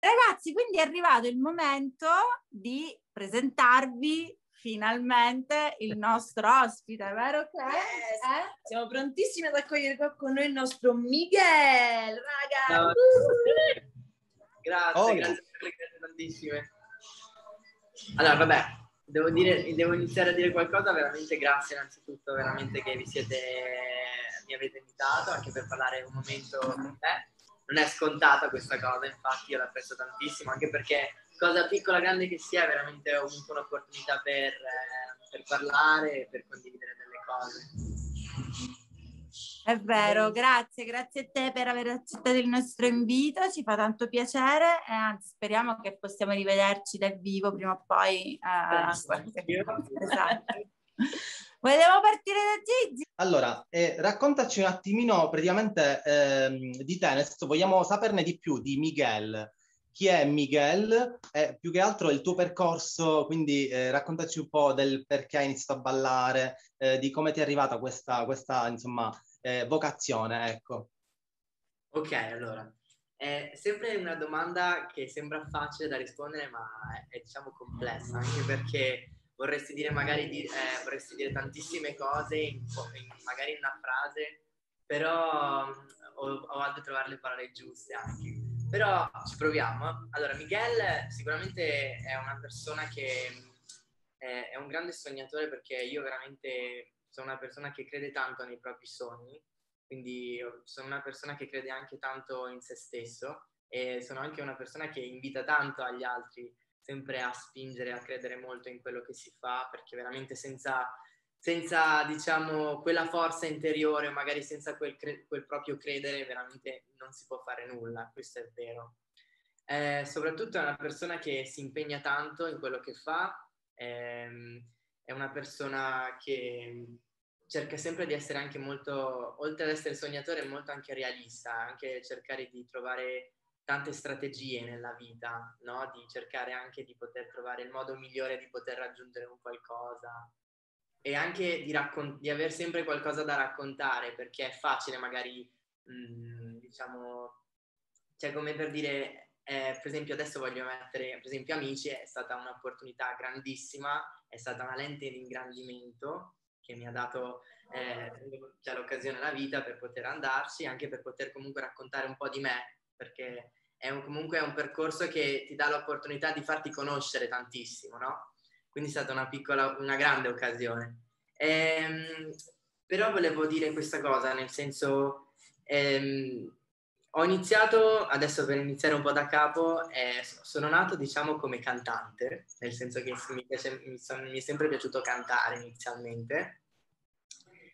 Ragazzi, quindi è arrivato il momento di presentarvi finalmente il nostro ospite, vero che? Yes. Eh? Siamo prontissimi ad accogliere qua con noi il nostro Miguel, raga! No. Grazie, oh. grazie, grazie tantissime. Allora, vabbè, devo, dire, devo iniziare a dire qualcosa, veramente grazie innanzitutto, veramente che vi siete, mi avete invitato anche per parlare un momento con te. Non è scontata questa cosa, infatti io l'apprezzo tantissimo, anche perché cosa piccola, grande che sia, veramente ho avuto un'opportunità per, eh, per parlare e per condividere delle cose. È vero, grazie, grazie a te per aver accettato il nostro invito, ci fa tanto piacere e anzi speriamo che possiamo rivederci dal vivo prima o poi. Eh, esatto. Volevo partire da Gigi. Allora, eh, raccontaci un attimino praticamente eh, di te, vogliamo saperne di più di Miguel chi è Miguel e più che altro il tuo percorso, quindi eh, raccontaci un po' del perché hai iniziato a ballare, eh, di come ti è arrivata questa, questa insomma, eh, vocazione, ecco. Ok, allora, è sempre una domanda che sembra facile da rispondere, ma è, è diciamo complessa, anche perché vorresti dire magari di, eh, vorresti dire tantissime cose, in, in, magari in una frase, però mm, ho, ho vado a trovare le parole giuste anche. Però ci proviamo. Allora, Miguel sicuramente è una persona che è, un grande sognatore perché io veramente sono una persona che crede tanto nei propri sogni, quindi sono una persona che crede anche tanto in se stesso e sono anche una persona che invita tanto agli altri sempre a spingere, a credere molto in quello che si fa, perché veramente senza senza diciamo quella forza interiore, magari senza quel, cre- quel, proprio credere, veramente non si può fare nulla, questo è vero. Eh, soprattutto è una persona che si impegna tanto in quello che fa, ehm, è una persona che cerca sempre di essere anche molto, oltre ad essere sognatore, molto anche realista, anche cercare di trovare tante strategie nella vita, no? di cercare anche di poter trovare il modo migliore di poter raggiungere un qualcosa e anche di, raccon- di aver sempre qualcosa da raccontare, perché è facile magari, mh, mm, diciamo, cioè come per dire, eh, per esempio adesso voglio mettere, per esempio Amici è stata un'opportunità grandissima, è stata una lente di ingrandimento che mi ha dato eh, cioè, l'occasione alla vita per poter andarci, anche per poter comunque raccontare un po' di me, perché è un, comunque è un percorso che ti dà l'opportunità di farti conoscere tantissimo, no? Quindi è stata una piccola, una grande occasione. Ehm, però volevo dire questa cosa, nel senso, ehm, ho iniziato, adesso per iniziare un po' da capo, eh, sono nato diciamo come cantante, nel senso che mi, piace, mi, son, mi è sempre piaciuto cantare inizialmente.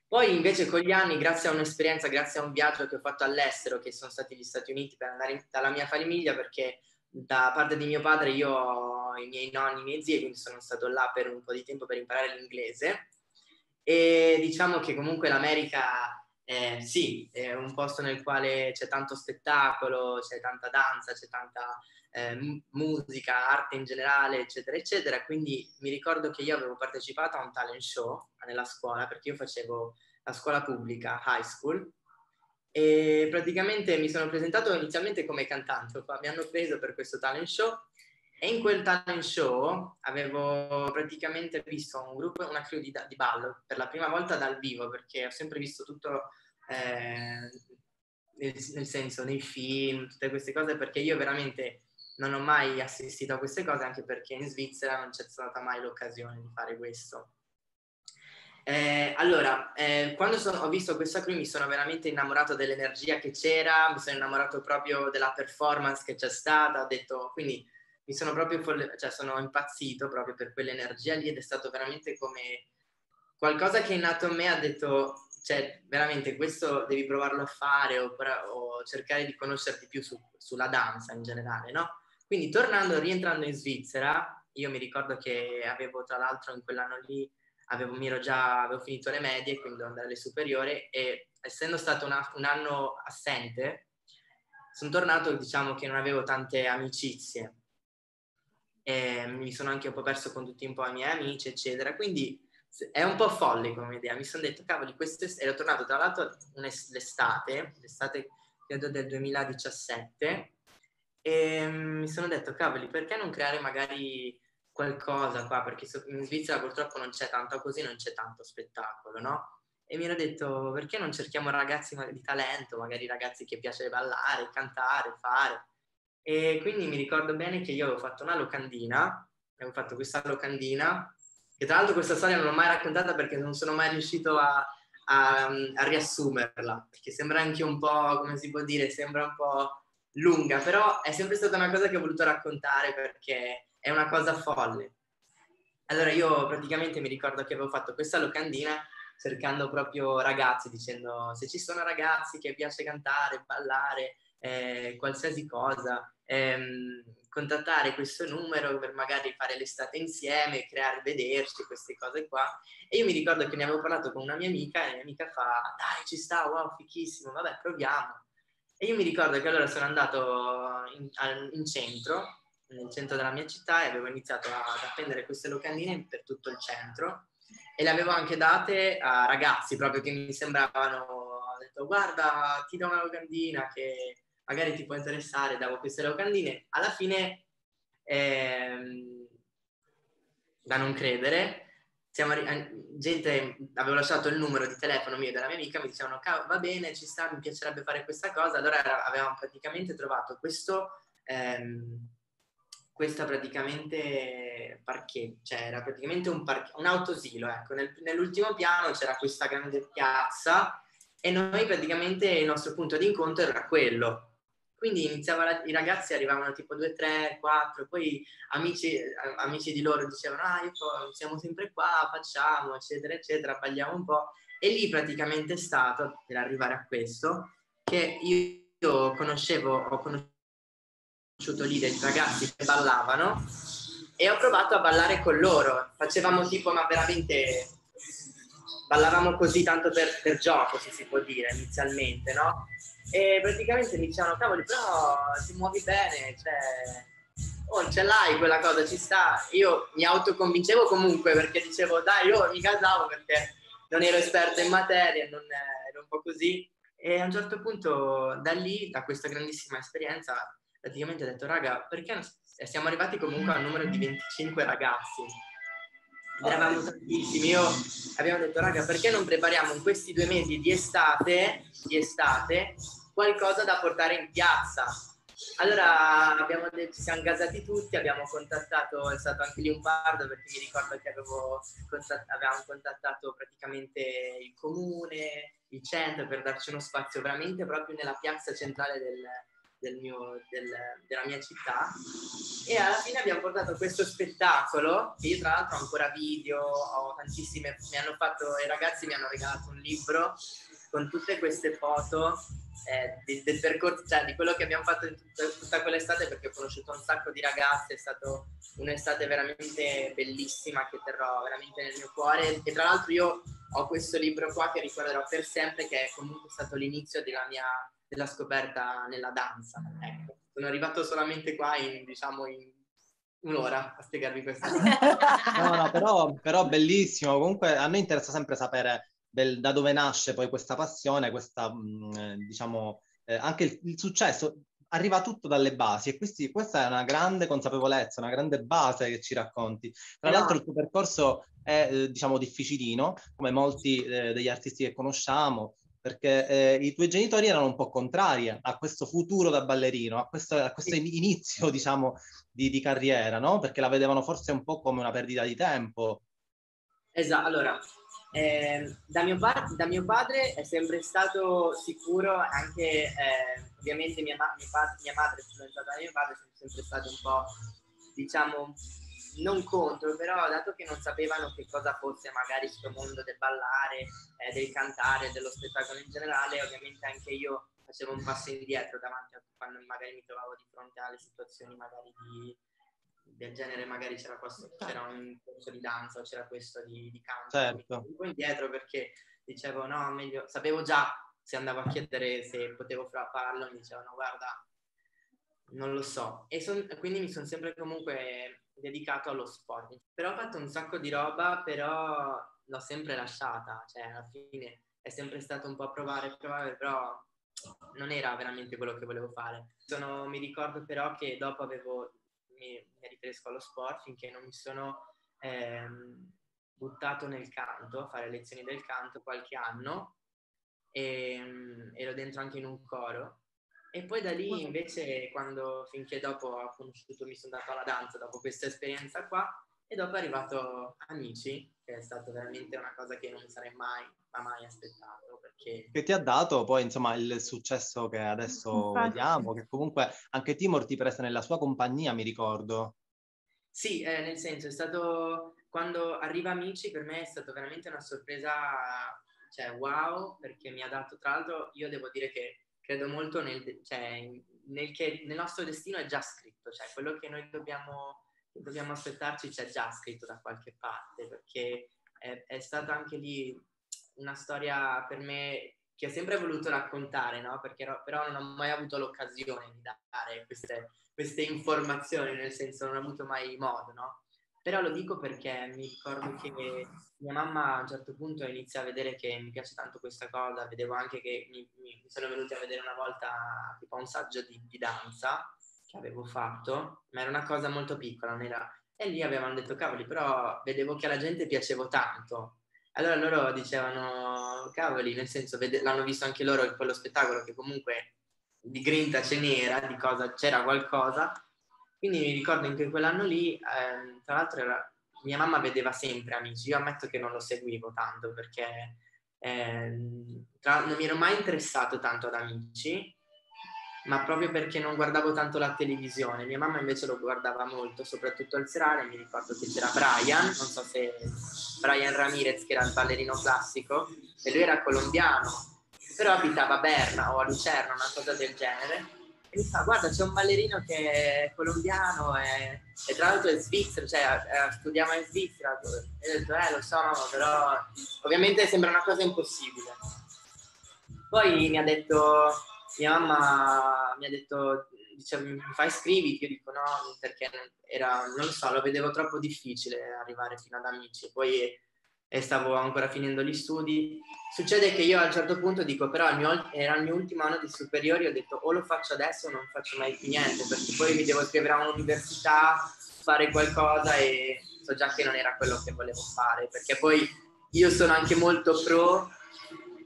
Poi invece con gli anni, grazie a un'esperienza, grazie a un viaggio che ho fatto all'estero, che sono stati gli Stati Uniti per andare in, dalla mia famiglia, perché da parte di mio padre io ho i miei nonni, i miei zii, quindi sono stato là per un po' di tempo per imparare l'inglese e diciamo che comunque l'America eh, sì, è un posto nel quale c'è tanto spettacolo, c'è tanta danza, c'è tanta eh, musica, arte in generale, eccetera, eccetera. Quindi mi ricordo che io avevo partecipato a un talent show nella scuola, perché io facevo la scuola pubblica, high school, e praticamente mi sono presentato inizialmente come cantante, mi hanno preso per questo talent show e in quel talent show avevo praticamente visto un gruppo, una crew di, di ballo per la prima volta dal vivo perché ho sempre visto tutto eh, nel, nel, senso nei film, tutte queste cose perché io veramente non ho mai assistito a queste cose anche perché in Svizzera non c'è stata mai l'occasione di fare questo. Eh, allora, eh, quando sono, ho visto questo qui mi sono veramente innamorato dell'energia che c'era, mi sono innamorato proprio della performance che c'è stata, ho detto, quindi mi sono proprio, folle- cioè sono impazzito proprio per quell'energia lì ed è stato veramente come qualcosa che è nato in me, ha detto, cioè veramente questo devi provarlo a fare o, o cercare di conoscerti più su, sulla danza in generale, no? Quindi tornando, rientrando in Svizzera, io mi ricordo che avevo tra l'altro in quell'anno lì avevo, già, avevo finito le medie, quindi dovevo andare alle superiori e essendo stato una, un anno assente, sono tornato, diciamo che non avevo tante amicizie e mi sono anche un po' perso con tutti un po' i miei amici, eccetera. Quindi è un po' folle come idea. Mi sono detto, cavoli, quest'estate, ero tornato tra l'altro l'estate, l'estate credo del 2017, e mi sono detto, cavoli, perché non creare magari qualcosa qua, perché in Svizzera purtroppo non c'è tanto così, non c'è tanto spettacolo, no? E mi ero detto, perché non cerchiamo ragazzi di talento, magari ragazzi che piace ballare, cantare, fare. E quindi mi ricordo bene che io avevo fatto una locandina, avevo fatto questa locandina, che tra l'altro questa storia non l'ho mai raccontata perché non sono mai riuscito a, a, a riassumerla, perché sembra anche un po', come si può dire, sembra un po' lunga, però è sempre stata una cosa che ho voluto raccontare perché è una cosa folle. Allora io praticamente mi ricordo che avevo fatto questa locandina cercando proprio ragazzi, dicendo se ci sono ragazzi che piace cantare, ballare, eh, qualsiasi cosa, ehm, contattare questo numero per magari fare l'estate insieme, creare, vederci, queste cose qua. E io mi ricordo che ne avevo parlato con una mia amica e la mia amica fa, dai ci sta, wow, fichissimo, vabbè proviamo. E io mi ricordo che allora sono andato in, in centro nel centro della mia città e avevo iniziato ad appendere queste locandine per tutto il centro e le avevo anche date a ragazzi proprio che mi sembravano, ho detto guarda ti do una locandina che magari ti può interessare, davo queste locandine, alla fine ehm, da non credere siamo, gente, avevo lasciato il numero di telefono mio e della mia amica, mi dicevano va bene, ci sta, mi piacerebbe fare questa cosa, allora avevamo praticamente trovato questo ehm, questa praticamente parcheggio, cioè era praticamente un, parche- un autosilo, ecco, Nel, nell'ultimo piano c'era questa grande piazza e noi praticamente il nostro punto di incontro era quello. Quindi iniziava i ragazzi arrivavano tipo 2, 3, 4, poi amici, amici di loro dicevano ah io siamo sempre qua, facciamo, eccetera, eccetera, balliamo un po'. E lì praticamente è stato, per arrivare a questo, che io conoscevo, ho conosciuto conosciuto lì dei ragazzi che ballavano e ho provato a ballare con loro. Facevamo tipo, ma veramente ballavamo così tanto per, per gioco, se si può dire, inizialmente, no? E praticamente mi dicevano, cavoli, però ti muovi bene, cioè... Oh, ce l'hai quella cosa, ci sta. Io mi autoconvincevo comunque perché dicevo, dai, io mi casavo perché non ero esperto in materia, non ero un po' così. E a un certo punto, da lì, da questa grandissima esperienza, praticamente ho detto, raga, perché siamo arrivati comunque al numero di 25 ragazzi. Eravamo tantissimi. Io abbiamo detto, raga, perché non prepariamo in questi due mesi di estate, di estate qualcosa da portare in piazza? Allora detto, ci siamo gasati tutti, abbiamo contattato, è stato anche lì un pardo perché mi ricordo che contattato, avevamo contattato praticamente il comune, il centro per darci uno spazio veramente proprio nella piazza centrale del, del mio, del, della mia città. E alla fine abbiamo portato questo spettacolo che io tra l'altro ho ancora video, ho tantissime, mi hanno fatto, i ragazzi mi hanno regalato un libro con tutte queste foto eh, del, del, percorso, cioè di quello che abbiamo fatto in tutta, tutta quell'estate perché ho conosciuto un sacco di ragazzi, è stata un'estate veramente bellissima che terrò veramente nel mio cuore. E tra l'altro io ho questo libro qua che ricorderò per sempre che è comunque stato l'inizio della mia della scoperta nella danza. Ecco, sono arrivato solamente qua in, diciamo, in un'ora a spiegarvi questa cosa. no, no, però, però bellissimo. Comunque a noi interessa sempre sapere del, da dove nasce poi questa passione, questa, mh, mm, diciamo, eh, anche il, il, successo arriva tutto dalle basi e questi, questa è una grande consapevolezza, una grande base che ci racconti. Tra l'altro il tuo percorso è, eh, diciamo, difficilino, come molti eh, degli artisti che conosciamo, perché eh, i tuoi genitori erano un po' contrari a questo futuro da ballerino, a questo, a questo inizio, diciamo, di, di, carriera, no? Perché la vedevano forse un po' come una perdita di tempo. Esatto, allora, Eh, da, mio pa- da, mio padre è sempre stato sicuro, anche eh, ovviamente mia, ma- mia, pa- mia madre è influenzata da mio padre, sono sempre stato un po', diciamo, non contro, però dato che non sapevano che cosa fosse magari questo mondo del ballare, eh, del cantare, dello spettacolo in generale, ovviamente anche io facevo un passo indietro davanti a quando magari mi trovavo di fronte alle situazioni magari di, del genere, magari c'era, questo, c'era un corso di danza o c'era questo di, di canto. Certo. Un po' indietro perché dicevo no, meglio, sapevo già se andavo a chiedere se potevo farlo, mi dicevano guarda, non lo so. E son, quindi mi sono sempre comunque dedicato allo sport. Però ho fatto un sacco di roba, però l'ho sempre lasciata, cioè alla fine è sempre stato un po' provare, provare, però non era veramente quello che volevo fare. Sono, mi ricordo però che dopo avevo, mi, mi riferisco allo sport, finché non mi sono ehm, buttato nel canto, a fare lezioni del canto qualche anno e ehm, ero dentro anche in un coro. E poi da lì invece quando finché dopo ho conosciuto, mi sono dato alla danza dopo questa esperienza qua e dopo è arrivato Amici, che è stata veramente una cosa che non mi sarei mai, mai aspettato. Perché... Che ti ha dato poi insomma il successo che adesso Infatti. vediamo, che comunque anche Timor ti presta nella sua compagnia, mi ricordo. Sì, eh, nel senso è stato quando arriva Amici per me è stata veramente una sorpresa, cioè wow, perché mi ha dato, tra l'altro io devo dire che credo molto nel, cioè, nel che nel nostro destino è già scritto, cioè quello che noi dobbiamo dobbiamo aspettarci c'è già scritto da qualche parte, perché è, è stata anche lì una storia per me che ho sempre voluto raccontare, no? Perché ero, però non ho mai avuto l'occasione di dare queste, queste, informazioni, nel senso non ho avuto mai modo, no? Però lo dico perché mi ricordo che mia mamma a un certo punto inizia a vedere che mi piace tanto questa cosa, vedevo anche che mi, mi sono venuti a vedere una volta tipo un saggio di, di danza che avevo fatto, ma era una cosa molto piccola, era... E lì avevano detto, cavoli, però vedevo che alla gente piacevo tanto. Allora loro dicevano, cavoli, nel senso, vede... l'hanno visto anche loro in quello spettacolo che comunque di grinta ce n'era, di cosa c'era qualcosa. Quindi mi ricordo in quell'anno lì, eh, tra l'altro era... mia mamma vedeva sempre Amici, io ammetto che non lo seguivo tanto perché eh, tra... non mi ero mai interessato tanto ad Amici, ma proprio perché non guardavo tanto la televisione. Mia mamma invece lo guardava molto, soprattutto al serale. Mi ricordo che c'era Brian, non so se Brian Ramirez, che era il ballerino classico, e lui era colombiano, però abitava a Berna o a Lucerna, una cosa del genere. E mi fa, guarda, c'è un ballerino che è colombiano e, e tra l'altro è svizzero, cioè eh, studiamo in Svizzera. E ho detto, eh, lo so, però ovviamente sembra una cosa impossibile. Poi mi ha detto, mia mamma mi ha detto, dice, mi fai iscriviti? Io dico no, perché era, non lo so, lo vedevo troppo difficile arrivare fino ad amici. Poi e stavo ancora finendo gli studi. Succede che io a un certo punto dico, però mio, era il mio ultimo anno di superiori, ho detto o lo faccio adesso o non faccio mai più niente, perché poi mi devo iscrivere a un'università, fare qualcosa e so già che non era quello che volevo fare, perché poi io sono anche molto pro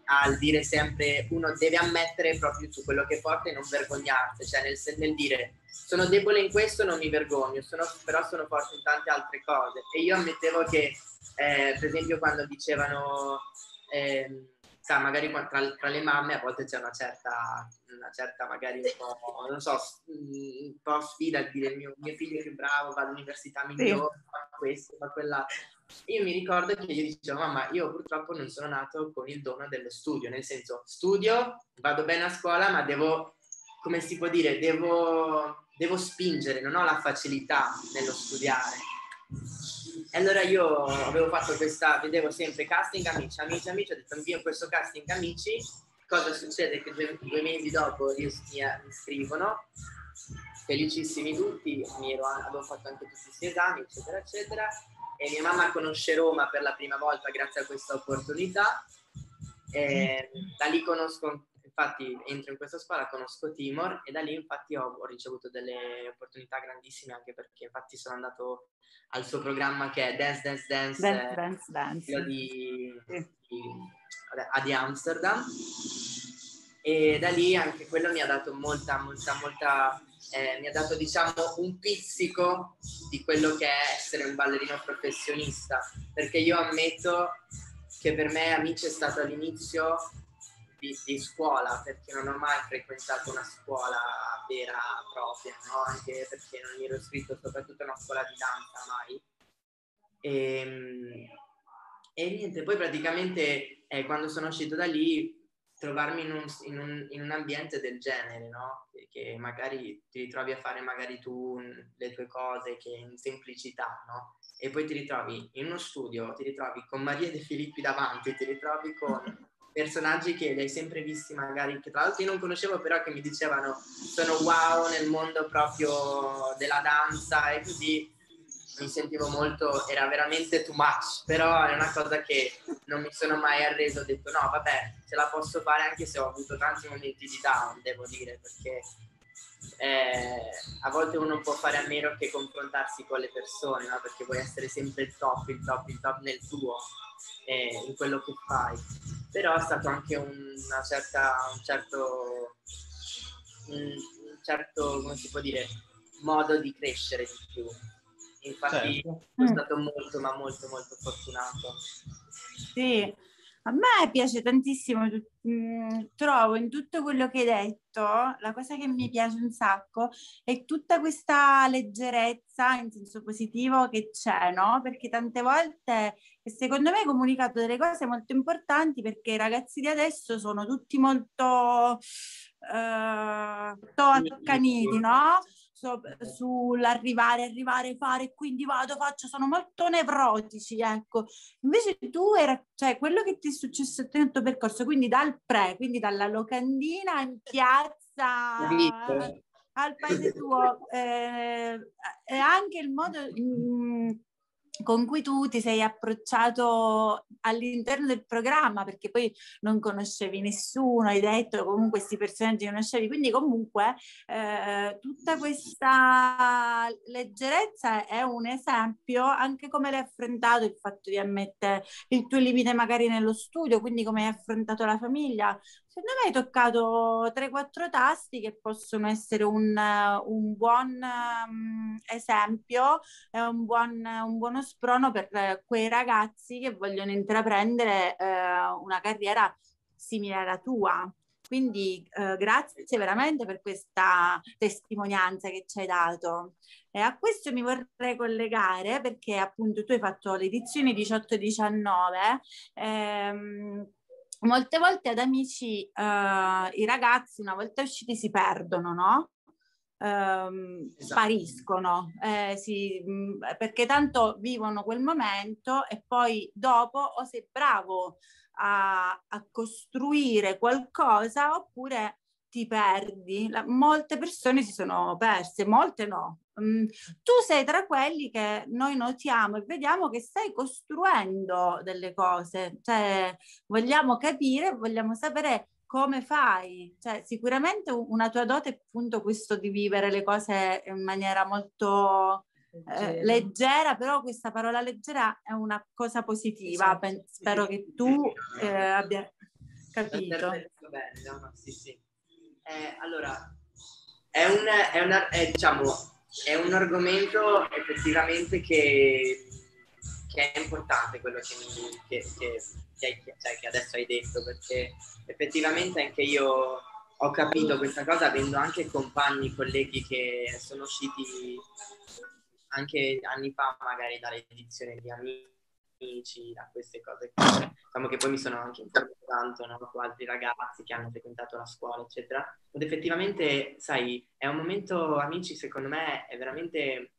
al dire sempre uno deve ammettere proprio su quello che porta e non vergognarsi, cioè nel, nel dire sono debole in questo non mi vergogno, sono, però sono forte in tante altre cose. E io ammettevo che, eh, per esempio, quando dicevano, eh, sa, magari tra, tra, le mamme a volte c'è una certa, una certa magari un po', non so, un po' sfida a dire mio, mio figlio è più bravo, va all'università migliore, sì. fa questo, fa quella io mi ricordo che io dicevo, mamma, io purtroppo non sono nato con il dono dello studio, nel senso, studio, vado bene a scuola, ma devo, come si può dire, devo, devo spingere, non ho la facilità nello studiare. E allora io avevo fatto questa, vedevo sempre casting amici, amici, amici, ho detto invio questo casting amici, cosa succede? Che due, due mesi dopo mi iscrivono, felicissimi tutti, mi ero, avevo fatto anche tutti questi esami, eccetera, eccetera, e mia mamma conosce Roma per la prima volta grazie a questa opportunità. E da lì conosco, infatti entro in questa scuola, conosco Timor e da lì infatti ho, ho ricevuto delle opportunità grandissime anche perché infatti sono andato al suo programma che è Dance Dance Dance, Dance, eh, Dance, Dance. Di, di, di Amsterdam e da lì anche quello mi ha dato molta molta molta eh, mi ha dato diciamo un pizzico di quello che è essere un ballerino professionista perché io ammetto che per me amici è stato all'inizio di, di, scuola, perché non ho mai frequentato una scuola vera propria, no? anche perché non mi ero iscritto soprattutto a una scuola di danza mai. E, ehm, e niente, poi praticamente eh, quando sono uscito da lì trovarmi in un, in, un, in un, ambiente del genere, no? Che, che, magari ti ritrovi a fare magari tu le tue cose che in semplicità, no? E poi ti ritrovi in uno studio, ti ritrovi con Maria De Filippi davanti, ti ritrovi con personaggi che li hai sempre visti magari, che tra l'altro io non conoscevo però che mi dicevano sono wow nel mondo proprio della danza e così mi sentivo molto, era veramente too much, però è una cosa che non mi sono mai arreso, ho detto no vabbè ce la posso fare anche se ho avuto tanti momenti di down devo dire perché eh, a volte uno può fare a meno che confrontarsi con le persone no? perché vuoi essere sempre il top, il top, il top nel tuo eh, in quello che fai però è stato anche una certa, un certo, un certo, come si può dire, modo di crescere di più. Infatti certo. sono stato molto, ma molto, molto fortunato. Sì, a me piace tantissimo, mm, trovo in tutto quello che hai detto, la cosa che mi piace un sacco è tutta questa leggerezza in senso positivo che c'è, no? Perché tante volte, secondo me, hai comunicato delle cose molto importanti perché i ragazzi di adesso sono tutti molto, eh, molto accaniti, no? So, sull'arrivare, arrivare, fare, quindi vado, faccio, sono molto nevrotici, ecco. Invece tu era, cioè quello che ti è successo nel tuo percorso, quindi dal pre, quindi dalla locandina in piazza al paese tuo, eh, e anche il modo... Mh, mm, con cui tu ti sei approcciato all'interno del programma, perché poi non conoscevi nessuno, hai detto comunque questi personaggi conoscevi, quindi comunque eh, tutta questa leggerezza è un esempio anche come l'hai affrontato il fatto di ammettere il tuo limite magari nello studio, quindi come hai affrontato la famiglia, Secondo me hai toccato 3-4 tasti che possono essere un, un buon um, esempio e un, buon, un buono sprono per quei ragazzi che vogliono intraprendere uh, una carriera simile alla tua. Quindi uh, grazie veramente per questa testimonianza che ci hai dato. E a questo mi vorrei collegare perché appunto tu hai fatto le edizioni 18-19. Ehm, molte volte ad amici uh, i ragazzi una volta usciti si perdono, no? Um, esatto. spariscono eh, si, mh, perché tanto vivono quel momento e poi dopo o sei bravo a, a costruire qualcosa oppure ti perdi. La, molte persone si sono perse, molte no. Mm, tu sei tra quelli che noi notiamo e vediamo che stai costruendo delle cose, cioè vogliamo capire, vogliamo sapere come fai. Cioè, sicuramente una tua dote è appunto questo di vivere le cose in maniera molto eh, leggera, però questa parola leggera è una cosa positiva. Esatto. Pen- spero che tu eh, abbia capito. Bene, no? sì, sì. Eh, allora, è un, è, una, è, diciamo, è un argomento effettivamente che, che è importante quello che, mi, che, cioè, che, adesso hai detto, perché effettivamente anche io ho capito questa cosa avendo anche compagni, colleghi che sono usciti anche anni fa magari dalle di amici amici, da queste cose. Diciamo che poi mi sono anche informato tanto no? con altri ragazzi che hanno frequentato la scuola, eccetera. Ed effettivamente, sai, è un momento, amici, secondo me, è veramente...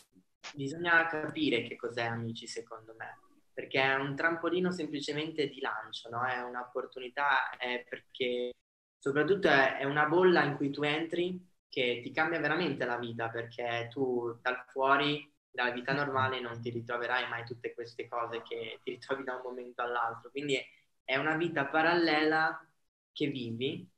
Bisogna capire che cos'è amici, secondo me. Perché è un trampolino semplicemente di lancio, no? È un'opportunità, è perché soprattutto è, è una bolla in cui tu entri che ti cambia veramente la vita perché tu dal fuori dalla vita normale non ti ritroverai mai tutte queste cose che ti ritrovi da un momento all'altro. Quindi è una vita parallela che vivi,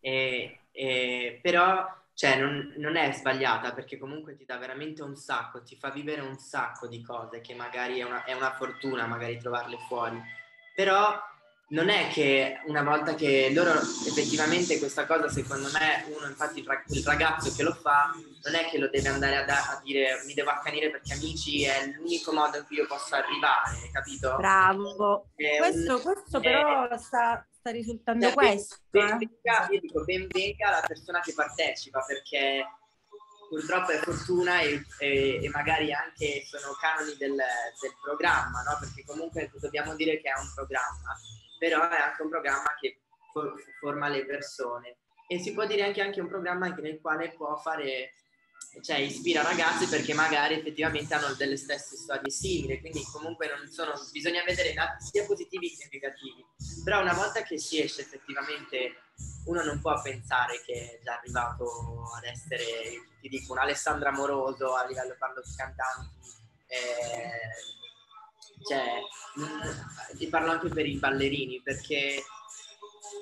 e, e, però cioè, non, non, è sbagliata perché comunque ti dà veramente un sacco, ti fa vivere un sacco di cose che magari è una, è una fortuna magari trovarle fuori. Però non è che una volta che loro effettivamente questa cosa secondo me uno infatti il ragazzo che lo fa non è che lo deve andare a, da- a dire mi devo accanire perché amici è l'unico modo in cui io posso arrivare capito? Bravo questo, un, questo però sta, sta risultando cioè, questo ben, ben, eh. io dico ben venga la persona che partecipa perché purtroppo è fortuna e, e, e, magari anche sono canoni del, del programma, no? perché comunque dobbiamo dire che è un programma però è anche un programma che for- forma le persone. E si può dire anche, anche un programma nel quale può fare, cioè ispira ragazzi perché magari effettivamente hanno delle stesse storie simili, quindi comunque non sono, bisogna vedere sia positivi che negativi, però una volta che si esce effettivamente uno non può pensare che è già arrivato ad essere, ti dico, un Alessandro Amoroso a livello parlo di cantanti, eh, cioè, ti parlo anche per i ballerini, perché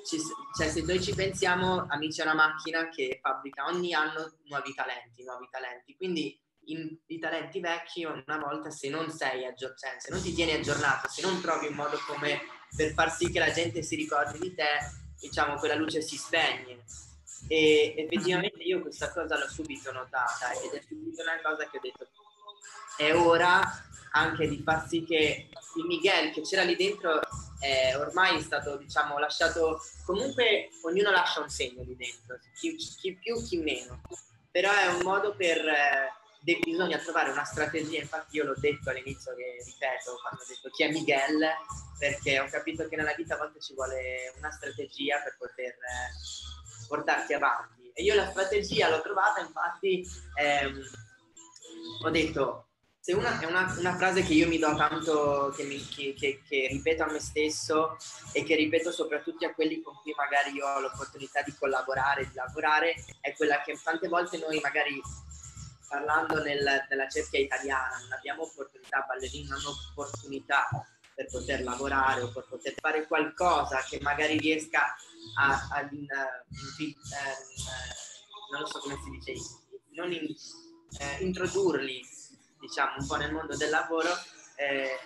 ci, cioè, se noi ci pensiamo, Amici è una macchina che fabbrica ogni anno nuovi talenti, nuovi talenti. Quindi in, i talenti vecchi una volta se non sei aggiornato, cioè, se non ti tieni aggiornato, se non trovi un modo come per far sì che la gente si ricordi di te, diciamo quella luce si spegne. E effettivamente io questa cosa l'ho subito notata ed è subito una cosa che ho detto è ora anche di far sì che il Miguel che c'era lì dentro è ormai stato diciamo lasciato comunque ognuno lascia un segno lì dentro chi, chi più chi meno. Però è un modo per eh, bisogna trovare una strategia infatti io l'ho detto all'inizio che ripeto quando ho detto chi è Miguel perché ho capito che nella vita a volte ci vuole una strategia per poter eh, portarti avanti. E io la strategia l'ho trovata infatti ehm, ho detto una, è una, una, frase che io mi do tanto, che, mi, che, che, che, ripeto a me stesso e che ripeto soprattutto a quelli con cui magari io ho l'opportunità di collaborare, di lavorare, è quella che tante volte noi magari parlando nel, nella cerchia italiana non abbiamo opportunità, ballerini non hanno opportunità per poter lavorare o per poter fare qualcosa che magari riesca a, a in, eh, non so come si dice, non in, eh, introdurli diciamo, un po' nel mondo del lavoro, eh,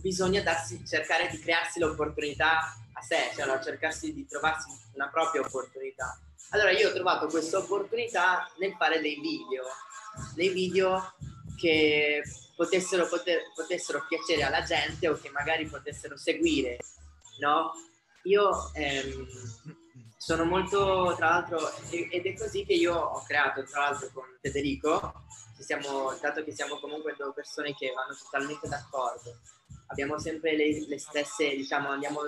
bisogna darsi, cercare di crearsi l'opportunità a sé, cioè no? cercarsi di trovarsi una propria opportunità. Allora io ho trovato questa opportunità nel fare dei video, dei video che potessero, poter, potessero piacere alla gente o che magari potessero seguire, no? Io ehm, sono molto, tra l'altro, ed è così che io ho creato, tra l'altro, con Federico, siamo, dato che siamo comunque due persone che vanno totalmente d'accordo, abbiamo sempre le, le stesse, diciamo, andiamo,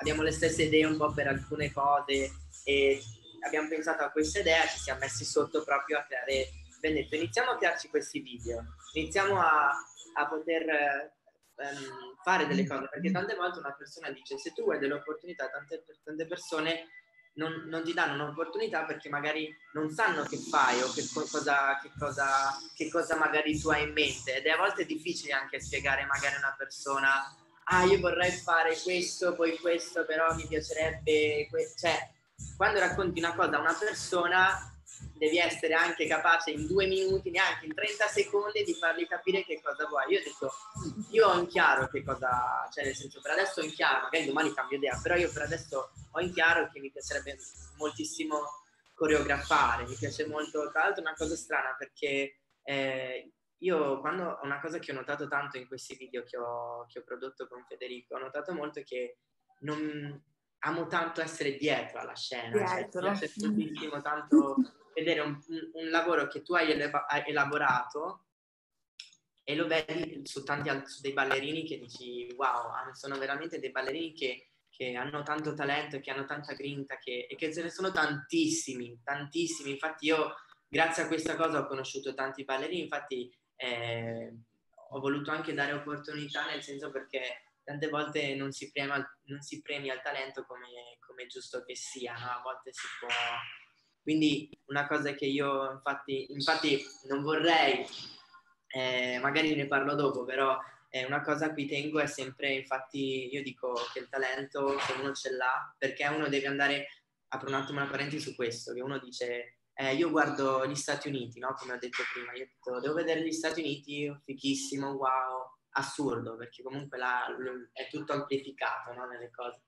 abbiamo le stesse idee un po' per alcune cose e abbiamo pensato a questa idea, ci siamo messi sotto proprio a creare, ben detto, iniziamo a crearci questi video, iniziamo a, a poter um, fare delle cose, perché tante volte una persona dice se tu hai delle opportunità, tante, tante persone non, non, ti danno un'opportunità perché magari non sanno che fai o che cosa, che, cosa, che cosa magari tu hai in mente ed è a volte difficile anche spiegare magari a una persona ah io vorrei fare questo, poi questo, però mi piacerebbe, que-". cioè quando racconti una cosa a una persona devi essere anche capace in due minuti, neanche in 30 secondi di fargli capire che cosa vuoi. Io ho detto, io ho in chiaro che cosa, cioè nel senso per adesso ho in chiaro, magari domani cambio idea, però io per adesso ho in chiaro che mi piacerebbe moltissimo coreografare, mi piace molto, tra l'altro è una cosa strana perché eh, io quando una cosa che ho notato tanto in questi video che ho, che ho prodotto con Federico, ho notato molto che non, amo tanto essere dietro alla scena, dietro. cioè mi piace tantissimo tanto vedere un, un, lavoro che tu hai, elaborato e lo vedi su tanti su dei ballerini che dici wow, sono veramente dei ballerini che, che hanno tanto talento, che hanno tanta grinta che, e che ce ne sono tantissimi, tantissimi. Infatti io grazie a questa cosa ho conosciuto tanti ballerini, infatti eh, ho voluto anche dare opportunità nel senso perché tante volte non si premia, non si premia il talento come, come giusto che sia, no? a volte si può quindi una cosa che io infatti, infatti non vorrei, eh, magari ne parlo dopo, però eh, una cosa a cui tengo è sempre, infatti io dico che il talento se uno ce l'ha, perché uno deve andare, apro un attimo una parentesi su questo, che uno dice eh, io guardo gli Stati Uniti, no? come ho detto prima, io ho detto, devo vedere gli Stati Uniti, fichissimo, wow, assurdo, perché comunque là è tutto amplificato no? nelle cose.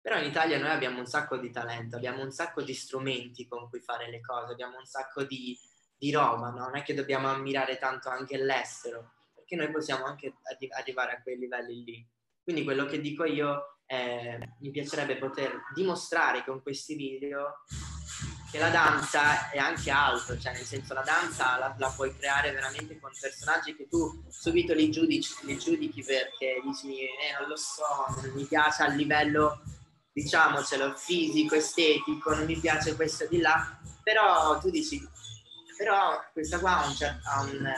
Però in Italia noi abbiamo un sacco di talento, abbiamo un sacco di strumenti con cui fare le cose, abbiamo un sacco di, di roba, no? non è che dobbiamo ammirare tanto anche l'estero, perché noi possiamo anche arrivare a quei livelli lì. Quindi quello che dico io è, mi piacerebbe poter dimostrare con questi video che la danza è anche altro, cioè nel senso la danza la, la puoi creare veramente con personaggi che tu subito li giudici, li giudichi perché dici eh, non lo so, non mi piace a livello diciamocelo fisico, estetico, non mi piace questo di là, però tu dici però questa qua ha, un, ha, un,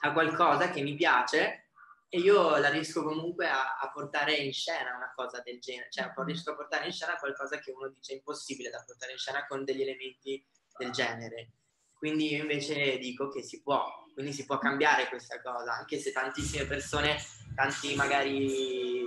ha qualcosa che mi piace e io la riesco comunque a, a, portare in scena una cosa del genere, cioè riesco a portare in scena qualcosa che uno dice impossibile da portare in scena con degli elementi del genere. Quindi io invece dico che si può, quindi si può cambiare questa cosa, anche se tantissime persone, tanti magari,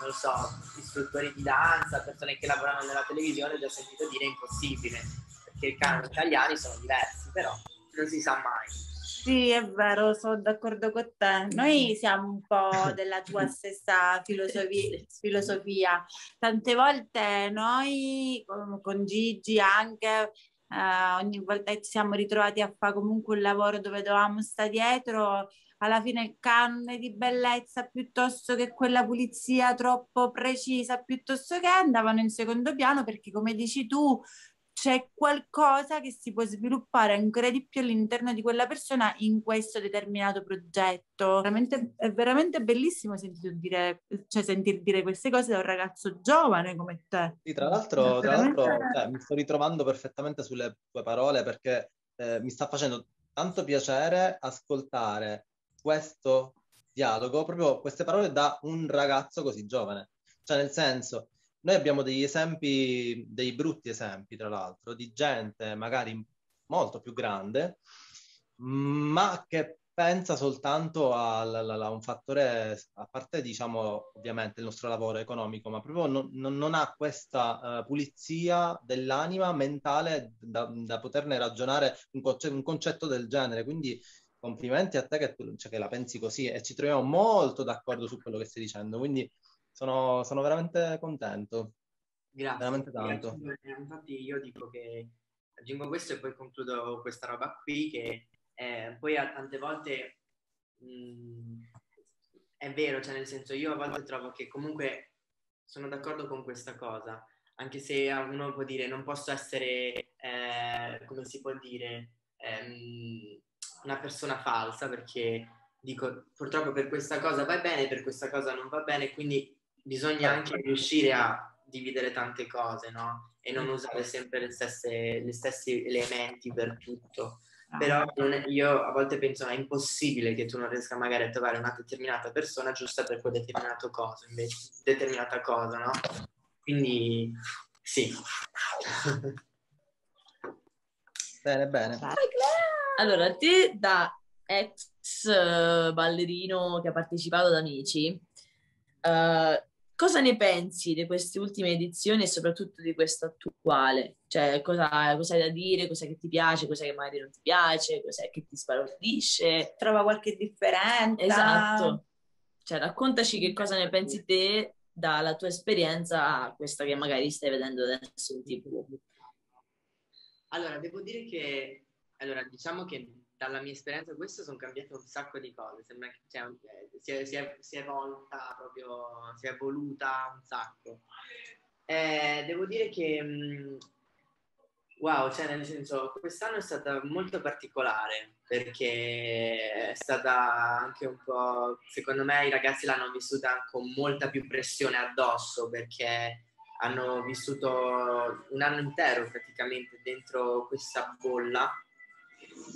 non so, istruttori di danza, persone che lavorano nella televisione, ho già sentito dire impossibile, perché i canoni italiani sono diversi, però non si sa mai. Sì, è vero, sono d'accordo con te. Noi siamo un po' della tua stessa filosofia. filosofia. Tante volte noi con Gigi anche eh, ogni volta ci siamo ritrovati a fare comunque un lavoro dove dovevamo stare dietro, alla fine il canone di bellezza piuttosto che quella pulizia troppo precisa, piuttosto che andavano in secondo piano perché come dici tu c'è qualcosa che si può sviluppare ancora di più all'interno di quella persona in questo determinato progetto. Veramente, è veramente bellissimo dire, cioè, sentir dire queste cose da un ragazzo giovane come te. Sì, tra l'altro, tra l'altro cioè, mi sto ritrovando perfettamente sulle tue parole perché eh, mi sta facendo tanto piacere ascoltare questo dialogo, proprio queste parole da un ragazzo così giovane. Cioè, nel senso, noi abbiamo degli esempi, dei brutti esempi, tra l'altro, di gente magari molto più grande, ma che pensa soltanto a, un fattore, a parte diciamo ovviamente il nostro lavoro economico, ma proprio non, non, ha questa uh, pulizia dell'anima mentale da, da poterne ragionare un, conce- un, concetto del genere. Quindi complimenti a te che, cioè, che la pensi così e ci troviamo molto d'accordo su quello che stai dicendo. Quindi sono, sono veramente contento. Grazie. Veramente tanto. Grazie. Infatti io dico che aggiungo questo e poi concludo questa roba qui che eh, poi a tante volte mh, mm, è vero, cioè nel senso io a volte trovo che comunque sono d'accordo con questa cosa, anche se uno può dire non posso essere, eh, come si può dire, ehm, una persona falsa perché dico purtroppo per questa cosa va bene, per questa cosa non va bene, quindi bisogna anche riuscire a dividere tante cose, no? E non usare sempre le stesse, gli stessi elementi per tutto. Ah. Però io a volte penso è impossibile che tu non riesca magari a trovare una determinata persona giusta per quel determinato cosa, invece, determinata cosa, no? Quindi sì. bene, bene. Allora, te da ex ballerino che ha partecipato ad Amici, uh, cosa ne pensi di queste ultime edizioni e soprattutto di questa attuale? Cioè, cosa, cosa hai da dire, cosa che ti piace, cosa che magari non ti piace, cosa che ti sbalordisce? Trova qualche differenza? Esatto. Cioè, raccontaci che cosa ne pensi te dalla tua esperienza a questa che magari stai vedendo adesso in tv. Allora, devo dire che, allora, diciamo che dalla mia esperienza questo sono cambiate un sacco di cose, sembra che cioè, si, è, si, è, si, è, evolta proprio, si è evoluta un sacco. Eh, devo dire che, mh, wow, cioè nel senso, quest'anno è stata molto particolare perché è stata anche un po', secondo me i ragazzi l'hanno vissuta con molta più pressione addosso perché hanno vissuto un anno intero praticamente dentro questa bolla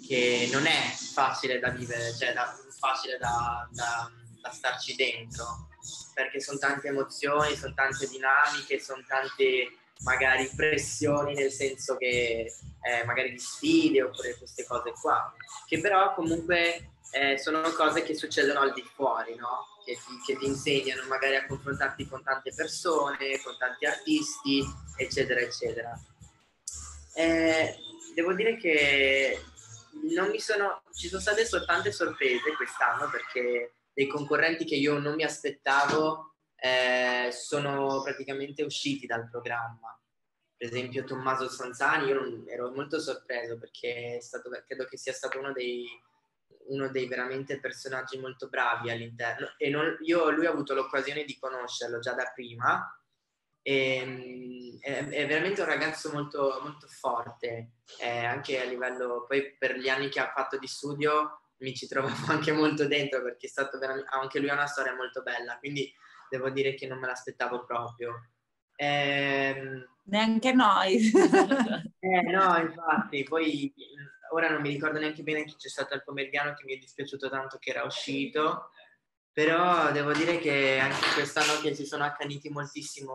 che non è facile da vivere, cioè da, facile da, da, da starci dentro, perché sono tante emozioni, sono tante dinamiche, sono tante magari pressioni nel senso che eh, magari di sfide oppure queste cose qua, che però comunque eh, sono cose che succedono al di fuori, no? Che ti, che ti, insegnano magari a confrontarti con tante persone, con tanti artisti, eccetera, eccetera. Eh, devo dire che non mi sono, ci sono state soltanto sorprese quest'anno perché dei concorrenti che io non mi aspettavo eh, sono praticamente usciti dal programma. Per esempio Tommaso Sanzani, io ero molto sorpreso perché stato, credo che sia stato uno dei, uno dei veramente personaggi molto bravi all'interno e non, io lui ho avuto l'occasione di conoscerlo già da prima e, ehm, è, è, veramente un ragazzo molto, molto forte eh, anche a livello poi per gli anni che ha fatto di studio mi ci trovavo anche molto dentro perché è stato veramente anche lui ha una storia molto bella quindi devo dire che non me l'aspettavo proprio. Eh, neanche noi. Eh, no infatti poi ora non mi ricordo neanche bene chi c'è stato al pomeridiano che mi è dispiaciuto tanto che era uscito, però devo dire che anche quest'anno che si sono accaniti moltissimo,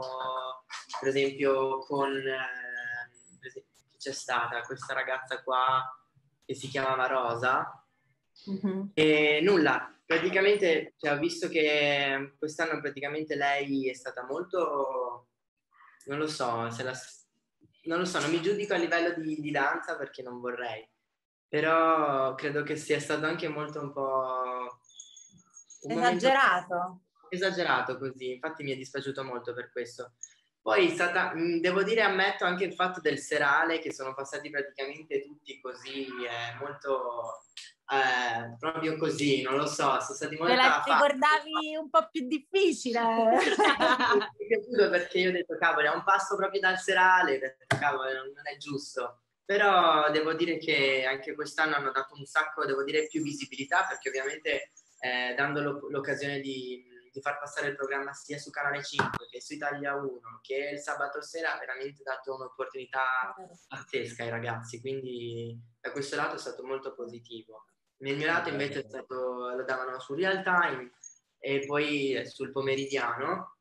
per esempio con eh, c'è stata? Questa ragazza qua che si chiamava Rosa. Mm-hmm. e nulla, praticamente cioè, ho visto che quest'anno praticamente lei è stata molto, non lo so, se la, non lo so, non mi giudico a livello di, di danza perché non vorrei, però credo che sia stato anche molto un po'... Esagerato. Esagerato così, infatti mi è dispiaciuto molto per questo. Poi stata, devo dire, ammetto anche il fatto del serale, che sono passati praticamente tutti così, eh, molto eh, proprio così, non lo so, sono stati molto... Te la ricordavi un po' più difficile. mi è piaciuto perché io ho detto, cavolo, è un passo proprio dal serale, ho detto, cavolo, non è giusto però devo dire che anche quest'anno hanno dato un sacco, devo dire, più visibilità perché ovviamente eh, dando l'occasione di, di, far passare il programma sia su Canale 5 che su Italia 1 che il sabato sera ha veramente dato un'opportunità pazzesca ai ragazzi, quindi da questo lato è stato molto positivo. Nel mio lato invece stato, lo davano su real time e poi sul pomeridiano,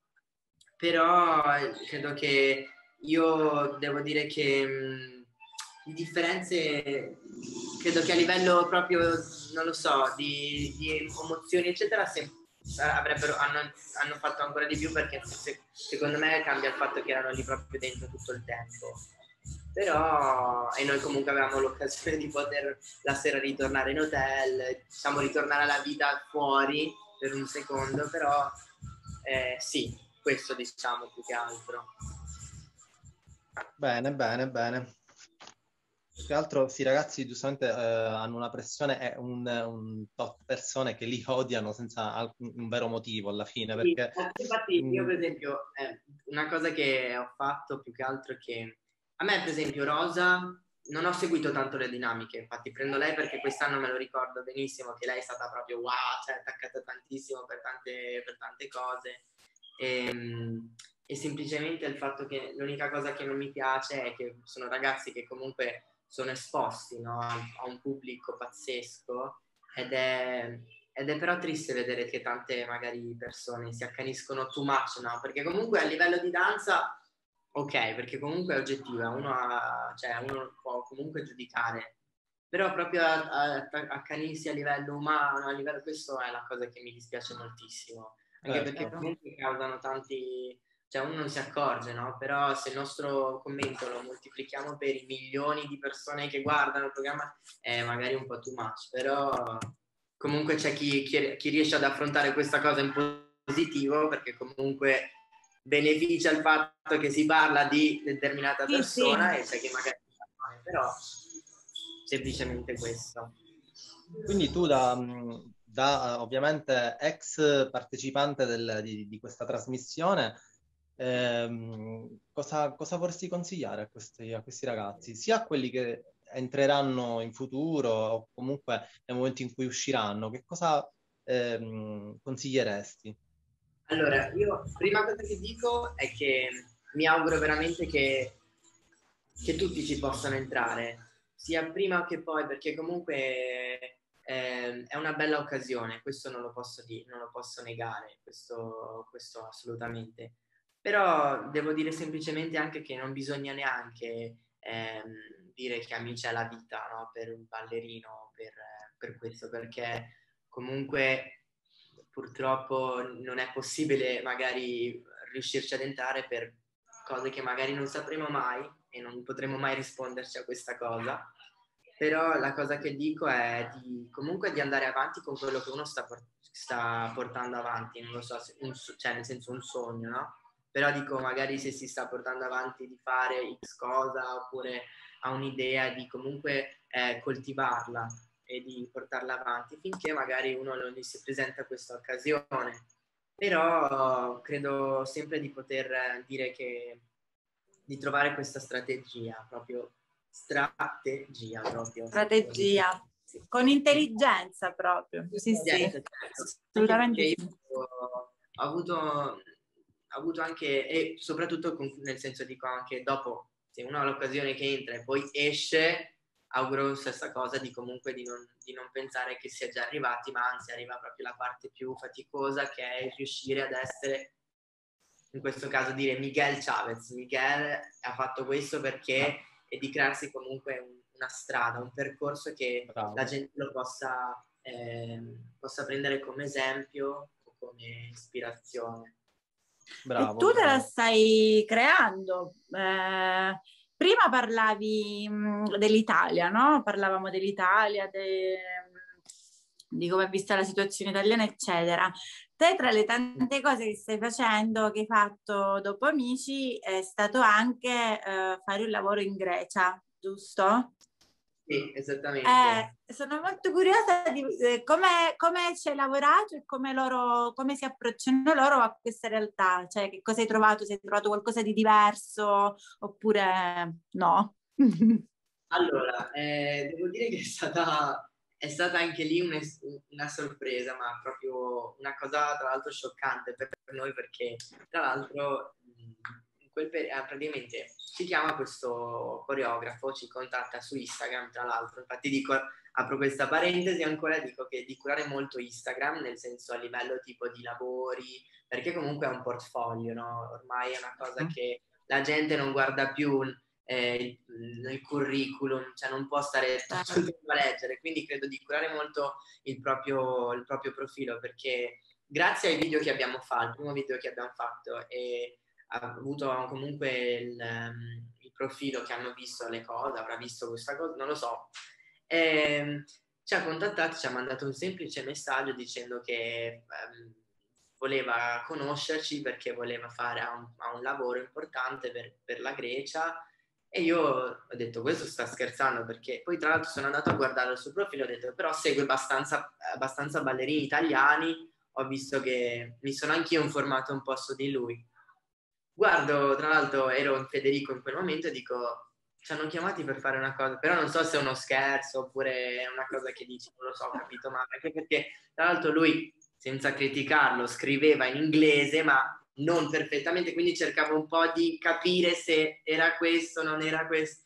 però credo che io devo dire che... Di differenze, credo che a livello proprio, non lo so, di, di emozioni, eccetera, se, avrebbero, hanno, hanno, fatto ancora di più perché se, secondo me cambia il fatto che erano lì proprio dentro tutto il tempo. Però, e noi comunque avevamo l'occasione di poter la sera ritornare in hotel, diciamo ritornare alla vita fuori per un secondo, però eh, sì, questo diciamo più che altro. Bene, bene, bene. Più che altro, sì, ragazzi giustamente eh, hanno una pressione e un, un tot persone che li odiano senza alcun, un vero motivo alla fine. Perché, sì, infatti, io per esempio, eh, una cosa che ho fatto più che altro è che a me, per esempio, Rosa non ho seguito tanto le dinamiche, infatti prendo lei perché quest'anno me lo ricordo benissimo che lei è stata proprio wow, cioè attaccata tantissimo per tante, per tante cose. E, ehm, e semplicemente il fatto che l'unica cosa che non mi piace è che sono ragazzi che comunque sono esposti no? a un pubblico pazzesco ed è, ed è, però triste vedere che tante magari persone si accaniscono too much, no? Perché comunque a livello di danza, ok, perché comunque è oggettiva, uno, ha, cioè, uno può comunque giudicare, però proprio accanirsi a livello umano, a livello questo è la cosa che mi dispiace moltissimo, anche eh, perché comunque causano tanti cioè uno non si accorge, no? Però se il nostro commento lo moltiplichiamo per i milioni di persone che guardano il programma, è magari un po' too much, però comunque c'è chi, chi, chi riesce ad affrontare questa cosa in positivo perché comunque beneficia il fatto che si parla di determinata persona sì, e c'è chi magari però semplicemente questo. Quindi tu da, da ovviamente ex partecipante del, di, di, questa trasmissione ehm, cosa, cosa, vorresti consigliare a questi, a questi ragazzi, sia a quelli che entreranno in futuro o comunque nel momento in cui usciranno, che cosa ehm, consiglieresti? Allora, io prima cosa che dico è che mi auguro veramente che, che tutti ci possano entrare, sia prima che poi, perché comunque eh, è una bella occasione, questo non lo posso, dire, non lo posso negare, questo, questo assolutamente. Però devo dire semplicemente anche che non bisogna neanche ehm, dire che amici è la vita no? per un ballerino, per, per questo, perché comunque purtroppo non è possibile magari riuscirci ad entrare per cose che magari non sapremo mai e non potremo mai risponderci a questa cosa. però la cosa che dico è di, comunque di andare avanti con quello che uno sta, sta portando avanti, non lo so, un, cioè nel senso un sogno, no? Però dico magari se si sta portando avanti di fare X cosa oppure ha un'idea di comunque eh, coltivarla e di portarla avanti finché magari uno non gli si presenta questa occasione. Però credo sempre di poter dire che di trovare questa strategia proprio strategia proprio. Strategia. Con intelligenza proprio. Sì, sì. Certo. Assolutamente. Ho avuto, avuto anche, e soprattutto nel senso dico anche dopo, se uno ha l'occasione che entra e poi esce, auguro la stessa cosa di comunque di non, di non, pensare che sia già arrivati, ma anzi arriva proprio la parte più faticosa che è riuscire ad essere, in questo caso dire Miguel Chavez. Miguel ha fatto questo perché e di crearsi comunque un, una strada, un percorso che Bravo. la gente lo possa, eh, possa prendere come esempio o come ispirazione. Bravo, e tu te la stai creando. Eh, prima parlavi mh, dell'Italia, no? Parlavamo dell'Italia, de, di come è vista la situazione italiana, eccetera. Te, tra le tante cose che stai facendo, che hai fatto dopo Amici, è stato anche eh, fare un lavoro in Grecia, giusto? Sì, esattamente. Eh, sono molto curiosa di eh, come, come ci hai lavorato e come, loro, come si approcciano loro a questa realtà. Cioè, che cosa hai trovato? Se hai trovato qualcosa di diverso oppure no? allora, eh, devo dire che è stata è stata anche lì una, una, sorpresa, ma proprio una cosa tra l'altro scioccante per, noi perché tra l'altro quel per- eh, praticamente ci chiama questo coreografo, ci contatta su Instagram tra l'altro, infatti dico, apro questa parentesi ancora, dico che di curare molto Instagram, nel senso a livello tipo di lavori, perché comunque è un portfolio, no? Ormai è una cosa mm. che la gente non guarda più eh, il, curriculum, cioè non può stare tutto il tempo a leggere, quindi credo di curare molto il proprio, il proprio profilo perché grazie ai video che abbiamo fatto, il primo video che abbiamo fatto e avuto comunque il, um, il, profilo che hanno visto le cose, avrà visto questa cosa, non lo so. E, ehm, ci ha contattato, ci ha mandato un semplice messaggio dicendo che um, voleva conoscerci perché voleva fare un, un lavoro importante per, per la Grecia e io ho detto, questo sta scherzando perché poi tra l'altro sono andato a guardare il suo profilo e ho detto, però segue abbastanza, abbastanza ballerini italiani, ho visto che mi sono anch'io informato un po' su di lui. Guardo, tra l'altro ero in Federico in quel momento e dico, ci hanno chiamati per fare una cosa, però non so se è uno scherzo oppure è una cosa che dici, non lo so, ho capito, ma anche perché tra l'altro lui, senza criticarlo, scriveva in inglese, ma non perfettamente, quindi cercavo un po' di capire se era questo non era questo.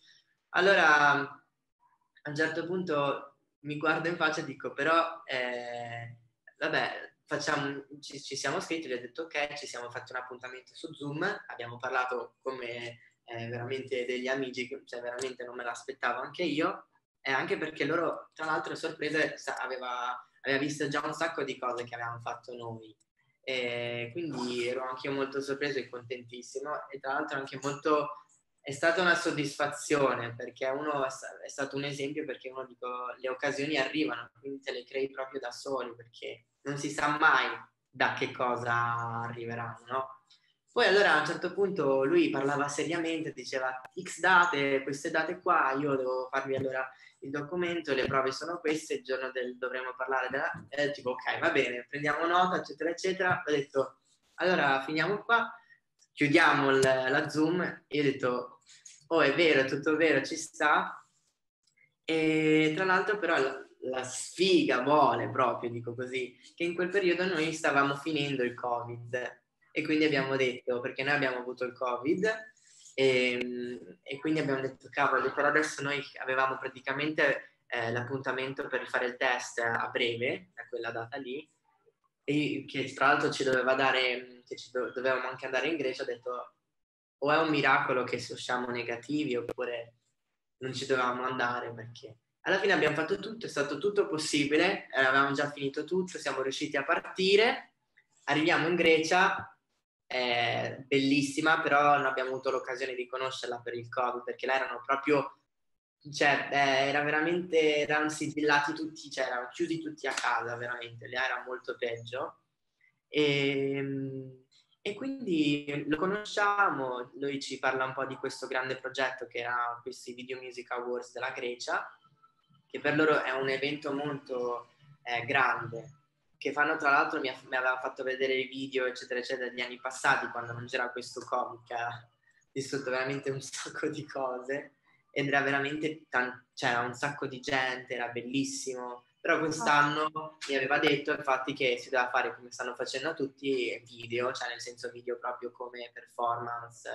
Allora, a un certo punto mi guardo in faccia e dico, però, eh, vabbè, facciamo, ci, ci, siamo scritti, gli ho detto ok, ci siamo fatti un appuntamento su Zoom, abbiamo parlato come eh, veramente degli amici, cioè veramente non me l'aspettavo anche io, e anche perché loro, tra l'altro, sorprese, aveva, aveva visto già un sacco di cose che avevamo fatto noi. E quindi ero anche io molto sorpreso e contentissimo e tra l'altro anche molto è stata una soddisfazione perché uno è stato un esempio perché uno dico le occasioni arrivano quindi te le crei proprio da soli perché non si sa mai da che cosa arriveranno no? poi allora a un certo punto lui parlava seriamente diceva x date queste date qua io devo farvi allora il documento, le prove sono queste, il giorno del dovremo parlare della... Eh, tipo, ok, va bene, prendiamo nota, eccetera, eccetera. Ho detto, allora finiamo qua, chiudiamo il, la Zoom e ho detto, oh è vero, è tutto vero, ci sta. E tra l'altro però la, sfiga vuole proprio, dico così, che in quel periodo noi stavamo finendo il Covid e quindi abbiamo detto, perché noi abbiamo avuto il Covid, e, ehm, e, quindi abbiamo detto, cavolo, però adesso noi avevamo praticamente eh, l'appuntamento per fare il test a breve, a quella data lì, e che tra l'altro ci doveva dare, che ci do, dovevamo anche andare in Grecia, ho detto, o è un miracolo che usciamo negativi oppure non ci dovevamo andare perché alla fine abbiamo fatto tutto, è stato tutto possibile, avevamo già finito tutto, siamo riusciti a partire, arriviamo in Grecia, è bellissima, però non abbiamo avuto l'occasione di conoscerla per il Covid, perché là erano proprio cioè, eh, era veramente, erano sigillati tutti, cioè erano chiusi tutti a casa, veramente, lì era molto peggio. E, ehm, e quindi lo conosciamo, lui ci parla un po' di questo grande progetto che era questi Video Music Awards della Grecia, che per loro è un evento molto eh, grande, che fanno tra l'altro, mi, mi aveva fatto vedere i video eccetera eccetera degli anni passati quando non c'era questo Covid, che ha distrutto veramente un sacco di cose ed era veramente, tan- c'era un sacco di gente, era bellissimo, però quest'anno mi aveva detto infatti che si doveva fare come stanno facendo tutti video, cioè nel senso video proprio come performance.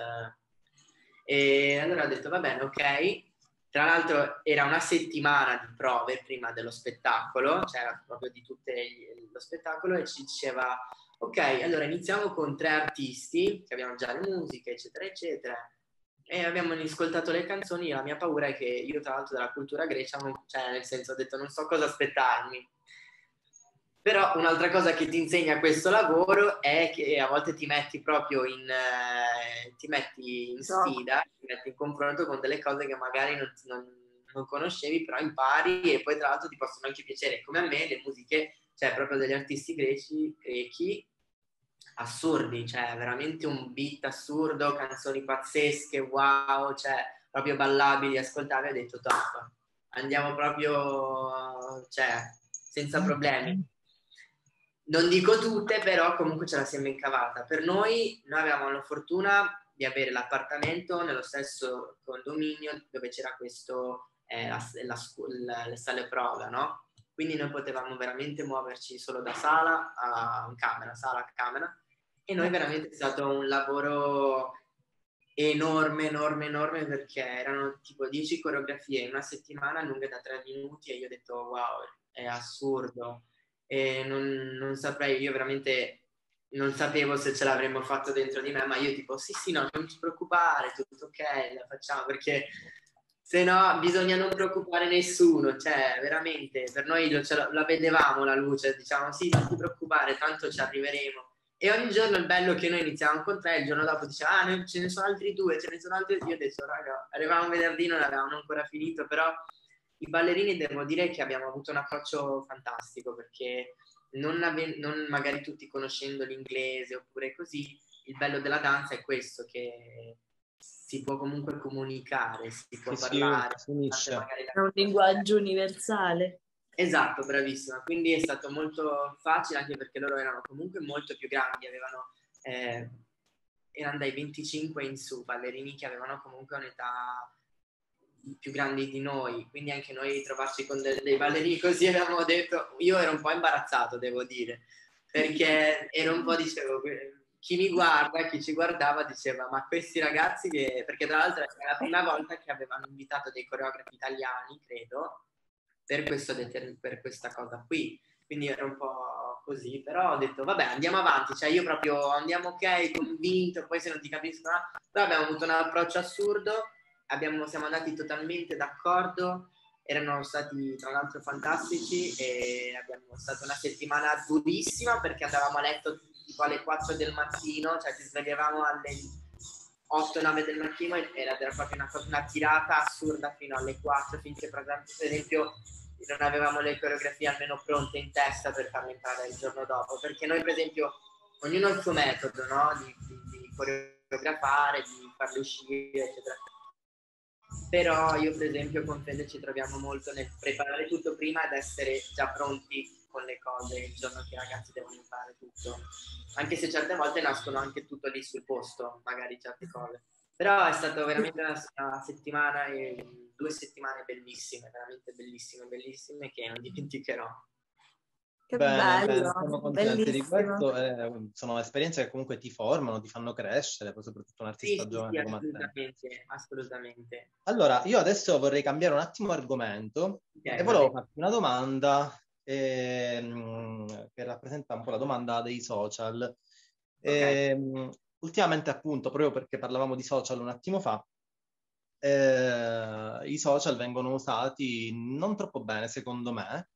E allora ho detto va bene, ok. Tra l'altro era una settimana di prove prima dello spettacolo, cioè proprio di tutto lo spettacolo e ci diceva ok, allora iniziamo con tre artisti che abbiamo già le musiche, eccetera, eccetera e abbiamo ascoltato le canzoni la mia paura è che io tra l'altro della cultura grecia, cioè nel senso ho detto non so cosa aspettarmi. Però un'altra cosa che ti insegna questo lavoro è che a volte ti metti proprio in, eh, ti metti in sfida, ti metti in confronto con delle cose che magari non, non, non, conoscevi, però impari e poi tra l'altro ti possono anche piacere. Come a me le musiche, cioè proprio degli artisti greci, grechi, assurdi, cioè veramente un beat assurdo, canzoni pazzesche, wow, cioè proprio ballabili, ascoltabili, ho detto top, andiamo proprio, cioè, senza mm. problemi. Non dico tutte, però comunque ce la siamo incavata. Per noi, noi avevamo la fortuna di avere l'appartamento nello stesso condominio dove c'era questo, eh, la, la, la, le sale prova, no? Quindi noi potevamo veramente muoverci solo da sala a camera, sala a camera e noi veramente è stato un lavoro enorme, enorme, enorme perché erano tipo 10 coreografie in una settimana lunghe da 3 minuti e io ho detto wow, è assurdo. E non, non saprei, io veramente non sapevo se ce l'avremmo fatto dentro di me, ma io tipo sì sì no, non ti preoccupare, tutto ok, la facciamo perché se no bisogna non preoccupare nessuno, cioè veramente per noi lo, la, la vedevamo la luce, diciamo sì non ti preoccupare, tanto ci arriveremo e ogni giorno il bello che noi iniziavamo con tre, il giorno dopo diceva, ah, ce ne sono altri due, ce ne sono altri due. Io detto, raga, arrivavamo venerdì, non avevamo ancora finito, però i ballerini devo dire che abbiamo avuto un approccio fantastico perché non, ave- non magari tutti conoscendo l'inglese oppure così, il bello della danza è questo, che si può comunque comunicare, si può sì, parlare. Sì, è un linguaggio universale. Esatto, bravissima. Quindi è stato molto facile anche perché loro erano comunque molto più grandi, avevano, eh, erano dai 25 in su, ballerini che avevano comunque un'età più grandi di noi, quindi anche noi trovarci con de- dei ballerini così avevamo detto, io ero un po' imbarazzato, devo dire, perché ero un po' dicevo, chi mi guarda, chi ci guardava diceva, ma questi ragazzi che, perché tra l'altro è la prima volta che avevano invitato dei coreografi italiani, credo, per, questo, per questa cosa qui. Quindi ero un po' così, però ho detto vabbè andiamo avanti, cioè io proprio andiamo ok, convinto, poi se non ti capisco, però abbiamo avuto un approccio assurdo, abbiamo, siamo andati totalmente d'accordo, erano stati tra l'altro fantastici e abbiamo stata una settimana durissima perché andavamo a letto tipo alle 4 del mattino, cioè ci svegliavamo alle 8-9 del mattino era, era proprio una, una, tirata assurda fino alle 4 finché per esempio non avevamo le coreografie almeno pronte in testa per farle entrare il giorno dopo perché noi per esempio ognuno ha il suo metodo no? di, di, di coreografare, di farle uscire eccetera però io per esempio con Fede ci troviamo molto nel preparare tutto prima ed essere già pronti con le cose il giorno che i ragazzi devono imparare tutto. Anche se certe volte nascono anche tutto lì sul posto, magari certe cose. Però è stata veramente una settimana e due settimane bellissime, veramente bellissime, bellissime che non dimenticherò. Che bene, bello, siamo contenti di questo. Eh, sono esperienze che comunque ti formano, ti fanno crescere, poi soprattutto un artista sì, giovane sì, come assolutamente, te. Assolutamente. Allora, io adesso vorrei cambiare un attimo argomento okay, e volevo farti una domanda ehm, che rappresenta un po' la domanda dei social. Okay. Ehm, ultimamente appunto, proprio perché parlavamo di social un attimo fa, eh, i social vengono usati non troppo bene secondo me.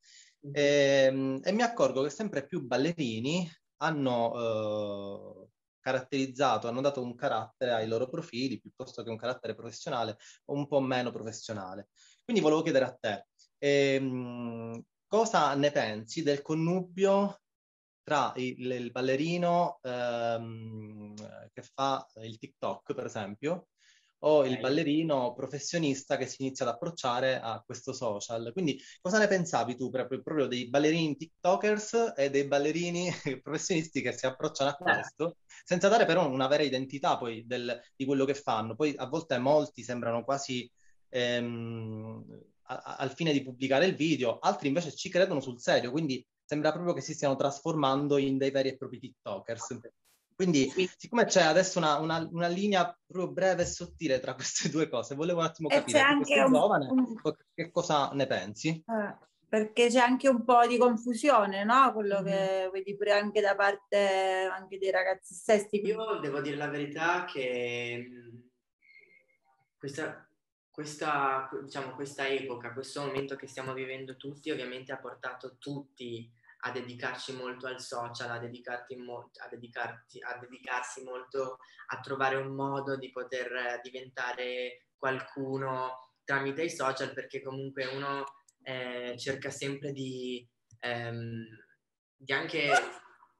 E, e, mi accorgo che sempre più ballerini hanno eh, caratterizzato, hanno dato un carattere ai loro profili piuttosto che un carattere professionale o un po' meno professionale. Quindi volevo chiedere a te, ehm, cosa ne pensi del connubio tra il, il ballerino ehm, che fa il TikTok, per esempio, o il ballerino professionista che si inizia ad approcciare a questo social. Quindi cosa ne pensavi tu proprio, proprio dei ballerini TikTokers e dei ballerini professionisti che si approcciano a questo, senza dare però una vera identità poi del, di quello che fanno? Poi a volte molti sembrano quasi ehm, a, al fine di pubblicare il video, altri invece ci credono sul serio, quindi sembra proprio che si stiano trasformando in dei veri e propri TikTokers. Quindi, siccome c'è adesso una, una, una, linea proprio breve e sottile tra queste due cose, volevo un attimo capire, anche un, giovane, un... che cosa ne pensi? Eh, perché c'è anche un po' di confusione, no? Quello che mm-hmm. vedi pure anche da parte anche dei ragazzi stessi. Io devo dire la verità che questa, questa, diciamo, questa epoca, questo momento che stiamo vivendo tutti, ovviamente ha portato tutti a dedicarci molto al social, a, mo- a, dedicarti, a dedicarsi molto a trovare un modo di poter diventare qualcuno tramite i social, perché comunque uno eh, cerca sempre di, ehm, di anche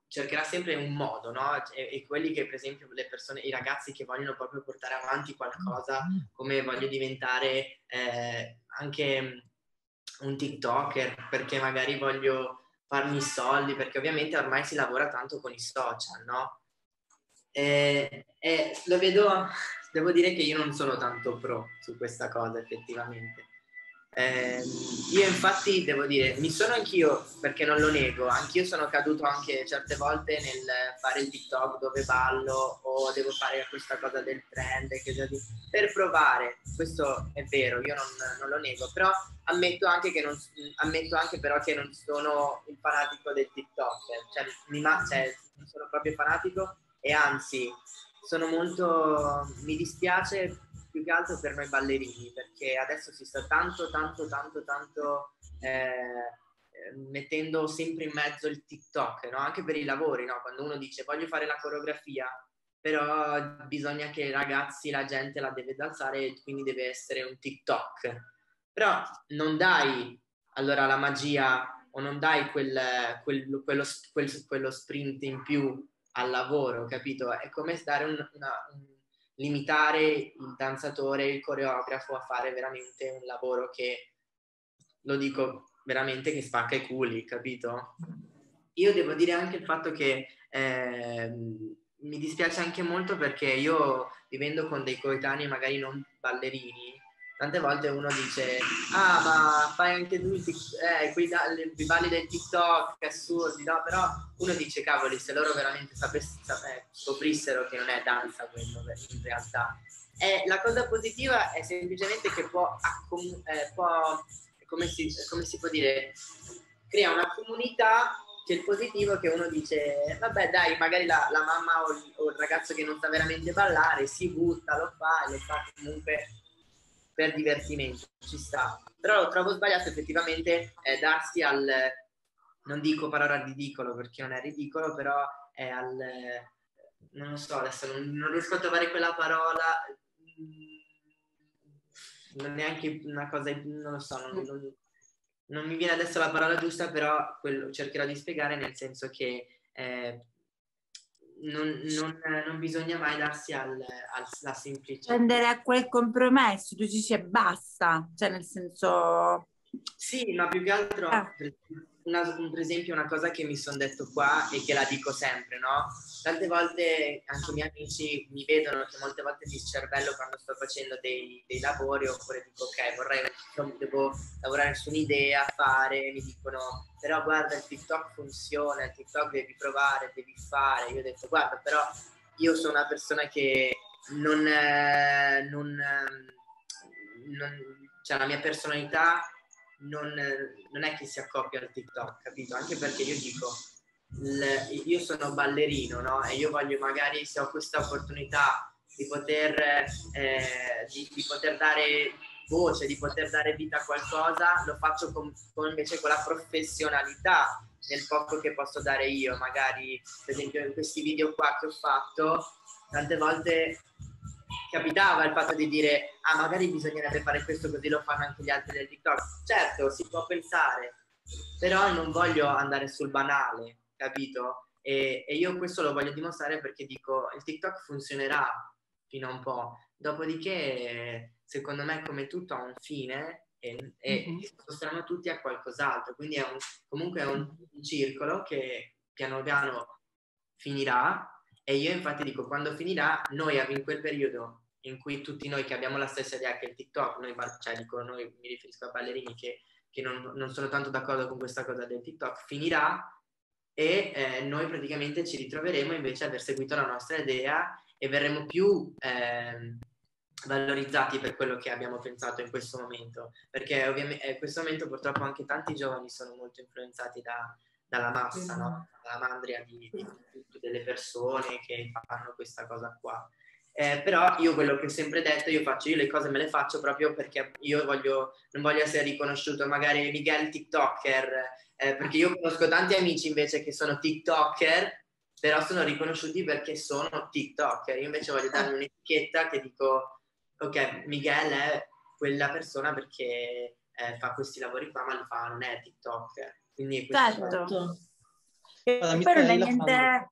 cercherà sempre un modo, no? E, e, quelli che, per esempio, le persone, i ragazzi che vogliono proprio portare avanti qualcosa, come voglio diventare eh, anche un TikToker, perché magari voglio farmi i soldi, perché ovviamente ormai si lavora tanto con i social, no? E, e lo vedo, devo dire che io non sono tanto pro su questa cosa effettivamente. Eh, io infatti devo dire, mi sono anch'io, perché non lo nego, anch'io sono caduto anche certe volte nel fare il TikTok dove ballo o devo fare questa cosa del trend per provare, questo è vero, io non, non lo nego, però ammetto anche, che non, ammetto anche però che non sono il fanatico del TikTok, cioè, mi, cioè non sono proprio fanatico e anzi sono molto, mi dispiace più che altro per noi ballerini, perché adesso si sta tanto, tanto, tanto, tanto eh, mettendo sempre in mezzo il TikTok, no? anche per i lavori, no? quando uno dice voglio fare la coreografia, però bisogna che ragazzi, la gente la deve danzare e quindi deve essere un TikTok. Però non dai allora la magia o non dai quel, quel, quello, quel, quello sprint in più al lavoro, capito? È come dare un, una, un limitare il danzatore, il coreografo a fare veramente un lavoro che, lo dico veramente, che spacca i culi, capito? Io devo dire anche il fatto che eh, mi dispiace anche molto perché io vivendo con dei coetanei magari non ballerini, tante volte uno dice ah ma fai anche tu eh, quei, i balli del TikTok assurdi no però uno dice cavoli se loro veramente sapess- eh, scoprissero che non è danza quello in realtà e la cosa positiva è semplicemente che può, accom- eh, può come, si, come si può dire crea una comunità che il positivo che uno dice vabbè dai magari la, la mamma o il, o il ragazzo che non sa veramente ballare si butta lo fa lo fa comunque per divertimento, ci sta. Però lo trovo sbagliato effettivamente eh, darsi al, non dico parola ridicolo perché non è ridicolo, però è al, non lo so, adesso non, non riesco a trovare quella parola, mm, non neanche una cosa, non lo so, non, non, non mi viene adesso la parola giusta, però quello cercherò di spiegare nel senso che eh, non, non, non, bisogna mai darsi al, al, alla semplicità. Prendere a quel compromesso, tu dici basta, cioè nel senso... Sì, ma più che altro, ah. una, per esempio, una cosa che mi sono detto qua e che la dico sempre, no? Tante volte anche i miei amici mi vedono che molte volte mi cervello quando sto facendo dei, dei lavori oppure dico ok, vorrei, devo lavorare su un'idea, fare, mi dicono però guarda il TikTok funziona, il TikTok devi provare, devi fare. Io ho detto guarda però io sono una persona che non, eh, non, non cioè la mia personalità non, non, è che si accoppia al TikTok, capito? Anche perché io dico, l, io sono ballerino, no? E io voglio magari, se ho questa opportunità di poter, eh, di, di poter dare voce, di poter dare vita a qualcosa, lo faccio con, con invece con la professionalità nel poco che posso dare io. Magari, per esempio, in questi video qua che ho fatto, tante volte capitava il fatto di dire ah magari bisognerebbe fare questo così lo fanno anche gli altri del TikTok. Certo, si può pensare, però non voglio andare sul banale, capito? E, e io questo lo voglio dimostrare perché dico il TikTok funzionerà fino a un po', dopodiché secondo me come tutto ha un fine e, e mm-hmm. sposteranno tutti a qualcos'altro, quindi è un, comunque è un, un circolo che piano piano finirà e io infatti dico, quando finirà, noi in quel periodo in cui tutti noi che abbiamo la stessa idea che il TikTok, noi, cioè dico, noi mi riferisco a ballerini che, che non, non, sono tanto d'accordo con questa cosa del TikTok, finirà e eh, noi praticamente ci ritroveremo invece a aver seguito la nostra idea e verremo più eh, valorizzati per quello che abbiamo pensato in questo momento, perché ovviamente in questo momento purtroppo anche tanti giovani sono molto influenzati da, dalla massa, no? dalla mandria di, di, di, delle persone che fanno questa cosa qua. Eh, però io quello che ho sempre detto, io faccio, io le cose me le faccio proprio perché io voglio, non voglio essere riconosciuto magari Miguel TikToker, eh, perché io conosco tanti amici invece che sono TikToker, però sono riconosciuti perché sono TikToker. Io invece voglio darmi un'etichetta che dico, ok, Miguel è quella persona perché eh, fa questi lavori qua, ma fa, non è TikToker. Quindi certo. Però non è, niente,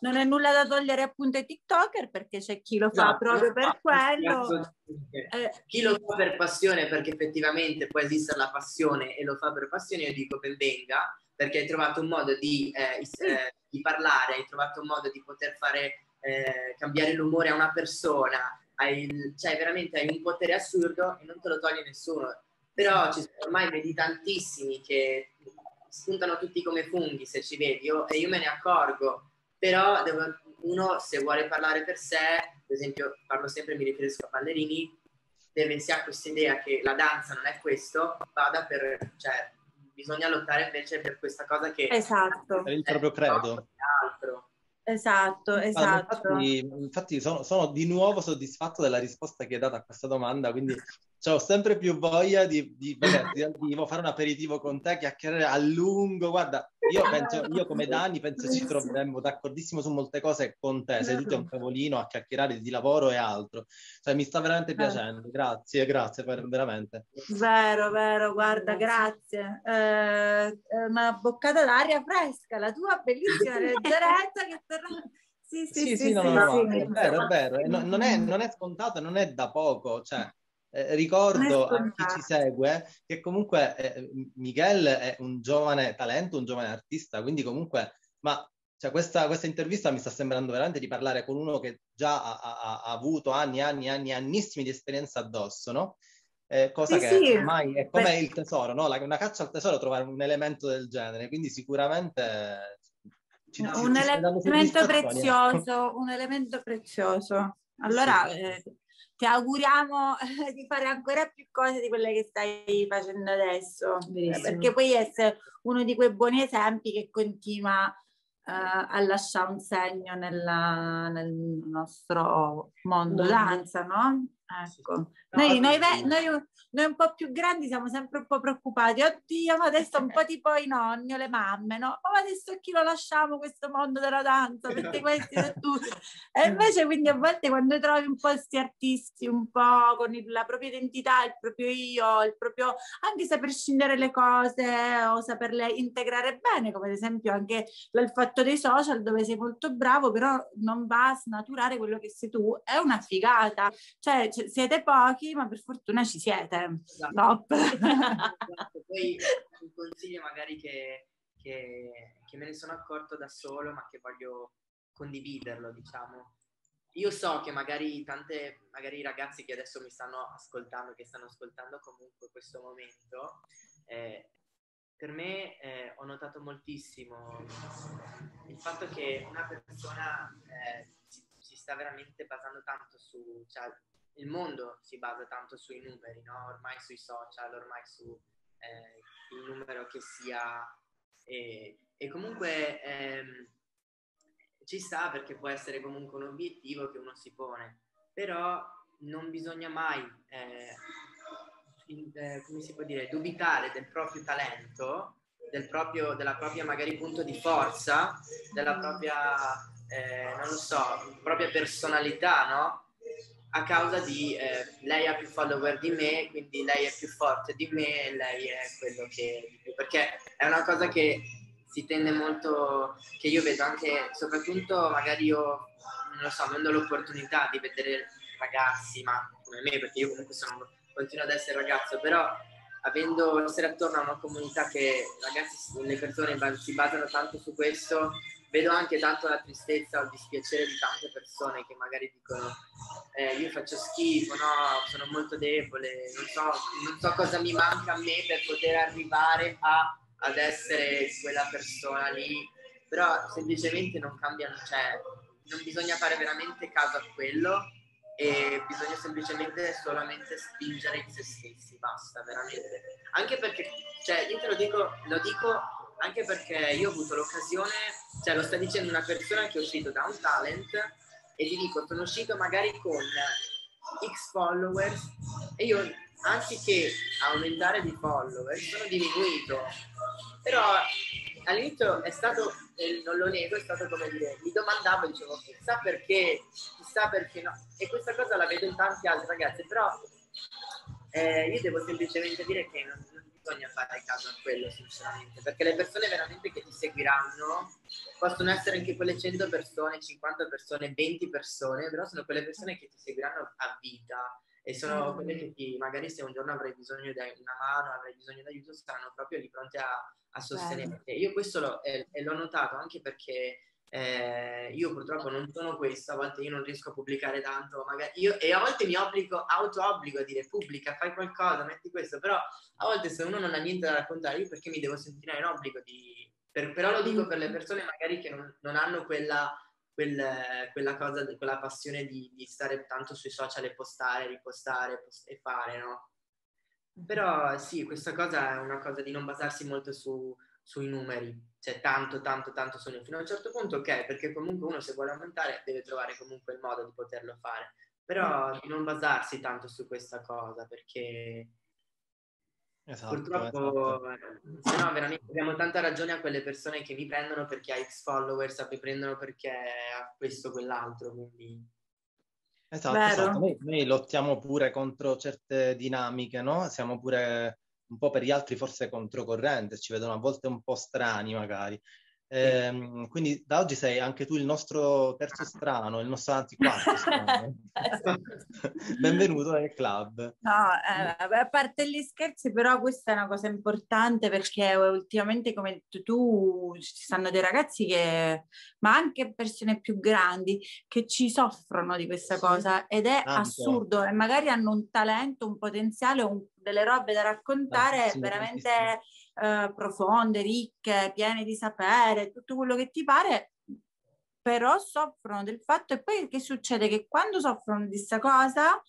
non è nulla da togliere appunto ai TikToker perché c'è chi lo fa no, proprio per quello. Eh. Chi lo fa per passione perché effettivamente può esistere la passione e lo fa per passione, io dico ben venga perché hai trovato un modo di, eh, eh, di parlare, hai trovato un modo di poter fare eh, cambiare l'umore a una persona, hai, cioè veramente hai un potere assurdo e non te lo toglie nessuno. Però ci sono ormai vedi tantissimi che spuntano tutti come funghi se ci vedi io, e io me ne accorgo, però devo, uno se vuole parlare per sé, ad esempio parlo sempre, mi riferisco a ballerini, deve si ha questa idea che la danza non è questo, vada per, cioè bisogna lottare invece per questa cosa che esatto. è il proprio credo. Altro. Esatto, esatto. Infatti, infatti sono, sono, di nuovo soddisfatto della risposta che hai dato a questa domanda, quindi ho sempre più voglia di, di vederti dal vivo, fare un aperitivo con te, chiacchierare a lungo. Guarda, io, penso, io come Dani penso ci troveremmo d'accordissimo su molte cose con te, seduti a un tavolino a chiacchierare di lavoro e altro. Cioè, mi sta veramente piacendo. Grazie, grazie per veramente. Vero, vero, guarda, grazie. Eh, una boccata d'aria fresca, la tua bellissima leggerezza che torna... Sì, sì, sì, sì, sì, no, no, no, è vero, è vero. Non, non, è, non è scontato, non è da poco, cioè eh, ricordo a chi ci segue che comunque eh, Miguel è un giovane talento, un giovane artista, quindi comunque, ma cioè, questa, questa, intervista mi sta sembrando veramente di parlare con uno che già ha, ha, ha avuto anni, anni, anni, annissimi di esperienza addosso, no? Eh, cosa sì, che sì. ormai è come Beh. il tesoro, no? La, una caccia al tesoro trovare un elemento del genere, quindi sicuramente ci, un ci, elemento ecco. prezioso, un elemento prezioso. Allora, sì. eh, ti auguriamo eh, di fare ancora più cose di quelle che stai facendo adesso, Benissimo. perché poi essere uno di quei buoni esempi che continua uh, a lasciare un segno nella, nel nostro mondo danza, no? Ecco. Noi, noi, noi, noi, un po' più grandi siamo sempre un po' preoccupati. Oddio, ma adesso un po' tipo i nonni o le mamme, no? Ma adesso chi lo lasciamo questo mondo della danza? Perché questi sono tutti. E invece quindi a volte quando trovi un po' questi artisti, un po' con il, la propria identità, il proprio io, il proprio anche saper scindere le cose o saperle integrare bene, come ad esempio anche il fatto dei social dove sei molto bravo, però non va a snaturare quello che sei tu, è una figata. Cioè, siete pochi, ma per fortuna ci siete. Esatto. No. esatto. Poi un consiglio magari che, che, che me ne sono accorto da solo, ma che voglio condividerlo, diciamo. Io so che magari tante, magari i ragazzi che adesso mi stanno ascoltando, che stanno ascoltando comunque questo momento, eh, per me eh, ho notato moltissimo il fatto che una persona eh, si, si, sta veramente basando tanto su, cioè, il mondo si basa tanto sui numeri, no? ormai sui social, ormai su eh, il numero che sia. E, e comunque ehm, ci sta perché può essere comunque un obiettivo che uno si pone, però non bisogna mai, eh, in, eh, come si può dire, dubitare del proprio talento, del proprio, della propria magari punto di forza, della propria, eh, non lo so, propria personalità, no? A causa di eh, lei ha più follower di me, quindi lei è più forte di me lei è quello che... perché è una cosa che si tende molto, che io vedo anche, soprattutto magari io, non lo so, avendo l'opportunità di vedere ragazzi, ma come me, perché io comunque sono, continuo ad essere ragazzo, però avendo essere attorno a una comunità che ragazzi, le persone si basano tanto su questo, vedo anche tanto la tristezza o il dispiacere di tante persone che magari dicono eh, io faccio schifo, no, sono molto debole, non so, non so cosa mi manca a me per poter arrivare a, ad essere quella persona lì, però semplicemente non cambia, cioè non bisogna fare veramente caso a quello e bisogna semplicemente solamente spingere in se stessi, basta, veramente. Anche perché, cioè, io te lo dico, lo dico anche perché io ho avuto l'occasione, cioè lo sta dicendo una persona che è uscito da un talent e ti dico, sono uscito magari con X followers e io anziché aumentare di follower sono diminuito. Però all'inizio è stato, e non lo nego, è stato come dire, mi domandavo, dicevo, chissà perché, chissà perché no. E questa cosa la vedo in tanti altri ragazzi, però eh, io devo semplicemente dire che non, bisogna fare caso a quello, sinceramente, perché le persone veramente che ti seguiranno possono essere anche quelle 100 persone, 50 persone, 20 persone, però sono quelle persone che ti seguiranno a vita e sono mm. quelle che ti, magari se un giorno avrai bisogno di una mano, avrai bisogno di aiuto, saranno proprio lì pronte a, a sostenerti. Io questo lo, eh, l'ho notato anche perché eh, io purtroppo non sono questo, a volte io non riesco a pubblicare tanto, magari io, e a volte mi obbligo, auto-obbligo a dire pubblica, fai qualcosa, metti questo, però a volte se uno non ha niente da raccontare, io perché mi devo sentire in obbligo di... Per, però lo dico per le persone magari che non, non hanno quella quel, quella cosa, quella passione di, di, stare tanto sui social e postare, ripostare post- e fare, no? Però sì, questa cosa è una cosa di non basarsi molto su, sui numeri, cioè tanto, tanto, tanto sogno. Fino a un certo punto ok, perché comunque uno se vuole aumentare deve trovare comunque il modo di poterlo fare, però di non basarsi tanto su questa cosa, perché Esatto, Purtroppo, esatto. se no, veramente abbiamo tanta ragione a quelle persone che mi prendono perché ha X followers, mi prendono perché ha questo o quell'altro. Quindi... Esatto, esatto. Noi, noi, lottiamo pure contro certe dinamiche, no? Siamo pure un po' per gli altri forse controcorrente, ci vedono a volte un po' strani magari. Eh, quindi da oggi sei anche tu il nostro terzo strano, il nostro anzi quarto strano. Benvenuto nel club. No, eh, a parte gli scherzi, però questa è una cosa importante perché ultimamente, come tu, ci stanno dei ragazzi che, ma anche persone più grandi, che ci soffrono di questa cosa ed è Tanto. assurdo e magari hanno un talento, un potenziale, un, delle robe da raccontare veramente eh, profonde, ricche, piene di sapere, tutto quello che ti pare, però soffrono del fatto e poi che succede? Che quando soffrono di questa cosa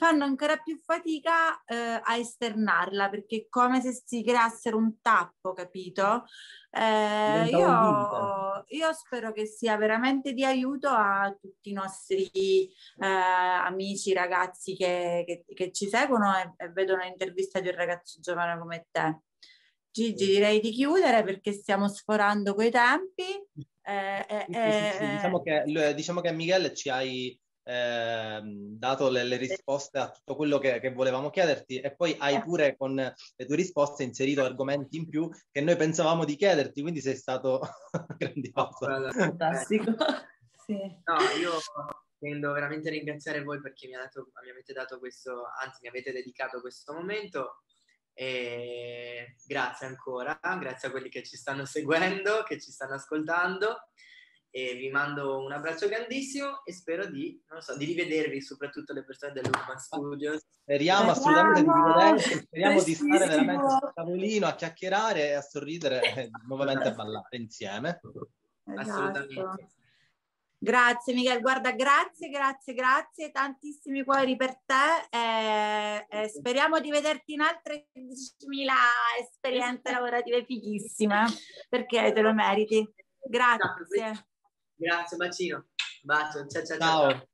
fanno ancora più fatica eh, a esternarla perché è come se si creassero un tappo, capito? Eh, io, io, spero che sia veramente di aiuto a tutti i nostri eh, amici, ragazzi che, che, che ci seguono e, e vedono l'intervista di un ragazzo giovane come te. Gigi, direi di chiudere perché stiamo sforando coi tempi. Eh, eh, sì, sì, sì, eh, diciamo, che, diciamo, che, Miguel ci hai eh, dato le, le, risposte a tutto quello che, che, volevamo chiederti e poi hai pure con le tue risposte inserito argomenti in più che noi pensavamo di chiederti, quindi sei stato grandioso. Fantastico. sì. No, io intendo veramente ringraziare voi perché mi, dato, mi avete dato questo, anzi mi avete dedicato questo momento e grazie ancora, grazie a quelli che ci stanno seguendo, che ci stanno ascoltando e vi mando un abbraccio grandissimo e spero di, so, di rivedervi, soprattutto le persone dell'Urban Studios. Speriamo assolutamente di rivedervi, speriamo di stare veramente sul tavolino a chiacchierare e a sorridere e nuovamente a ballare insieme. Esatto. Assolutamente. Grazie Michele, guarda, grazie, grazie, grazie, tantissimi cuori per te e, e speriamo di vederti in altre 10.000 esperienze lavorative fighissime perché te lo meriti. Grazie. Grazie, bacino. Bacio, ciao ciao. ciao. ciao.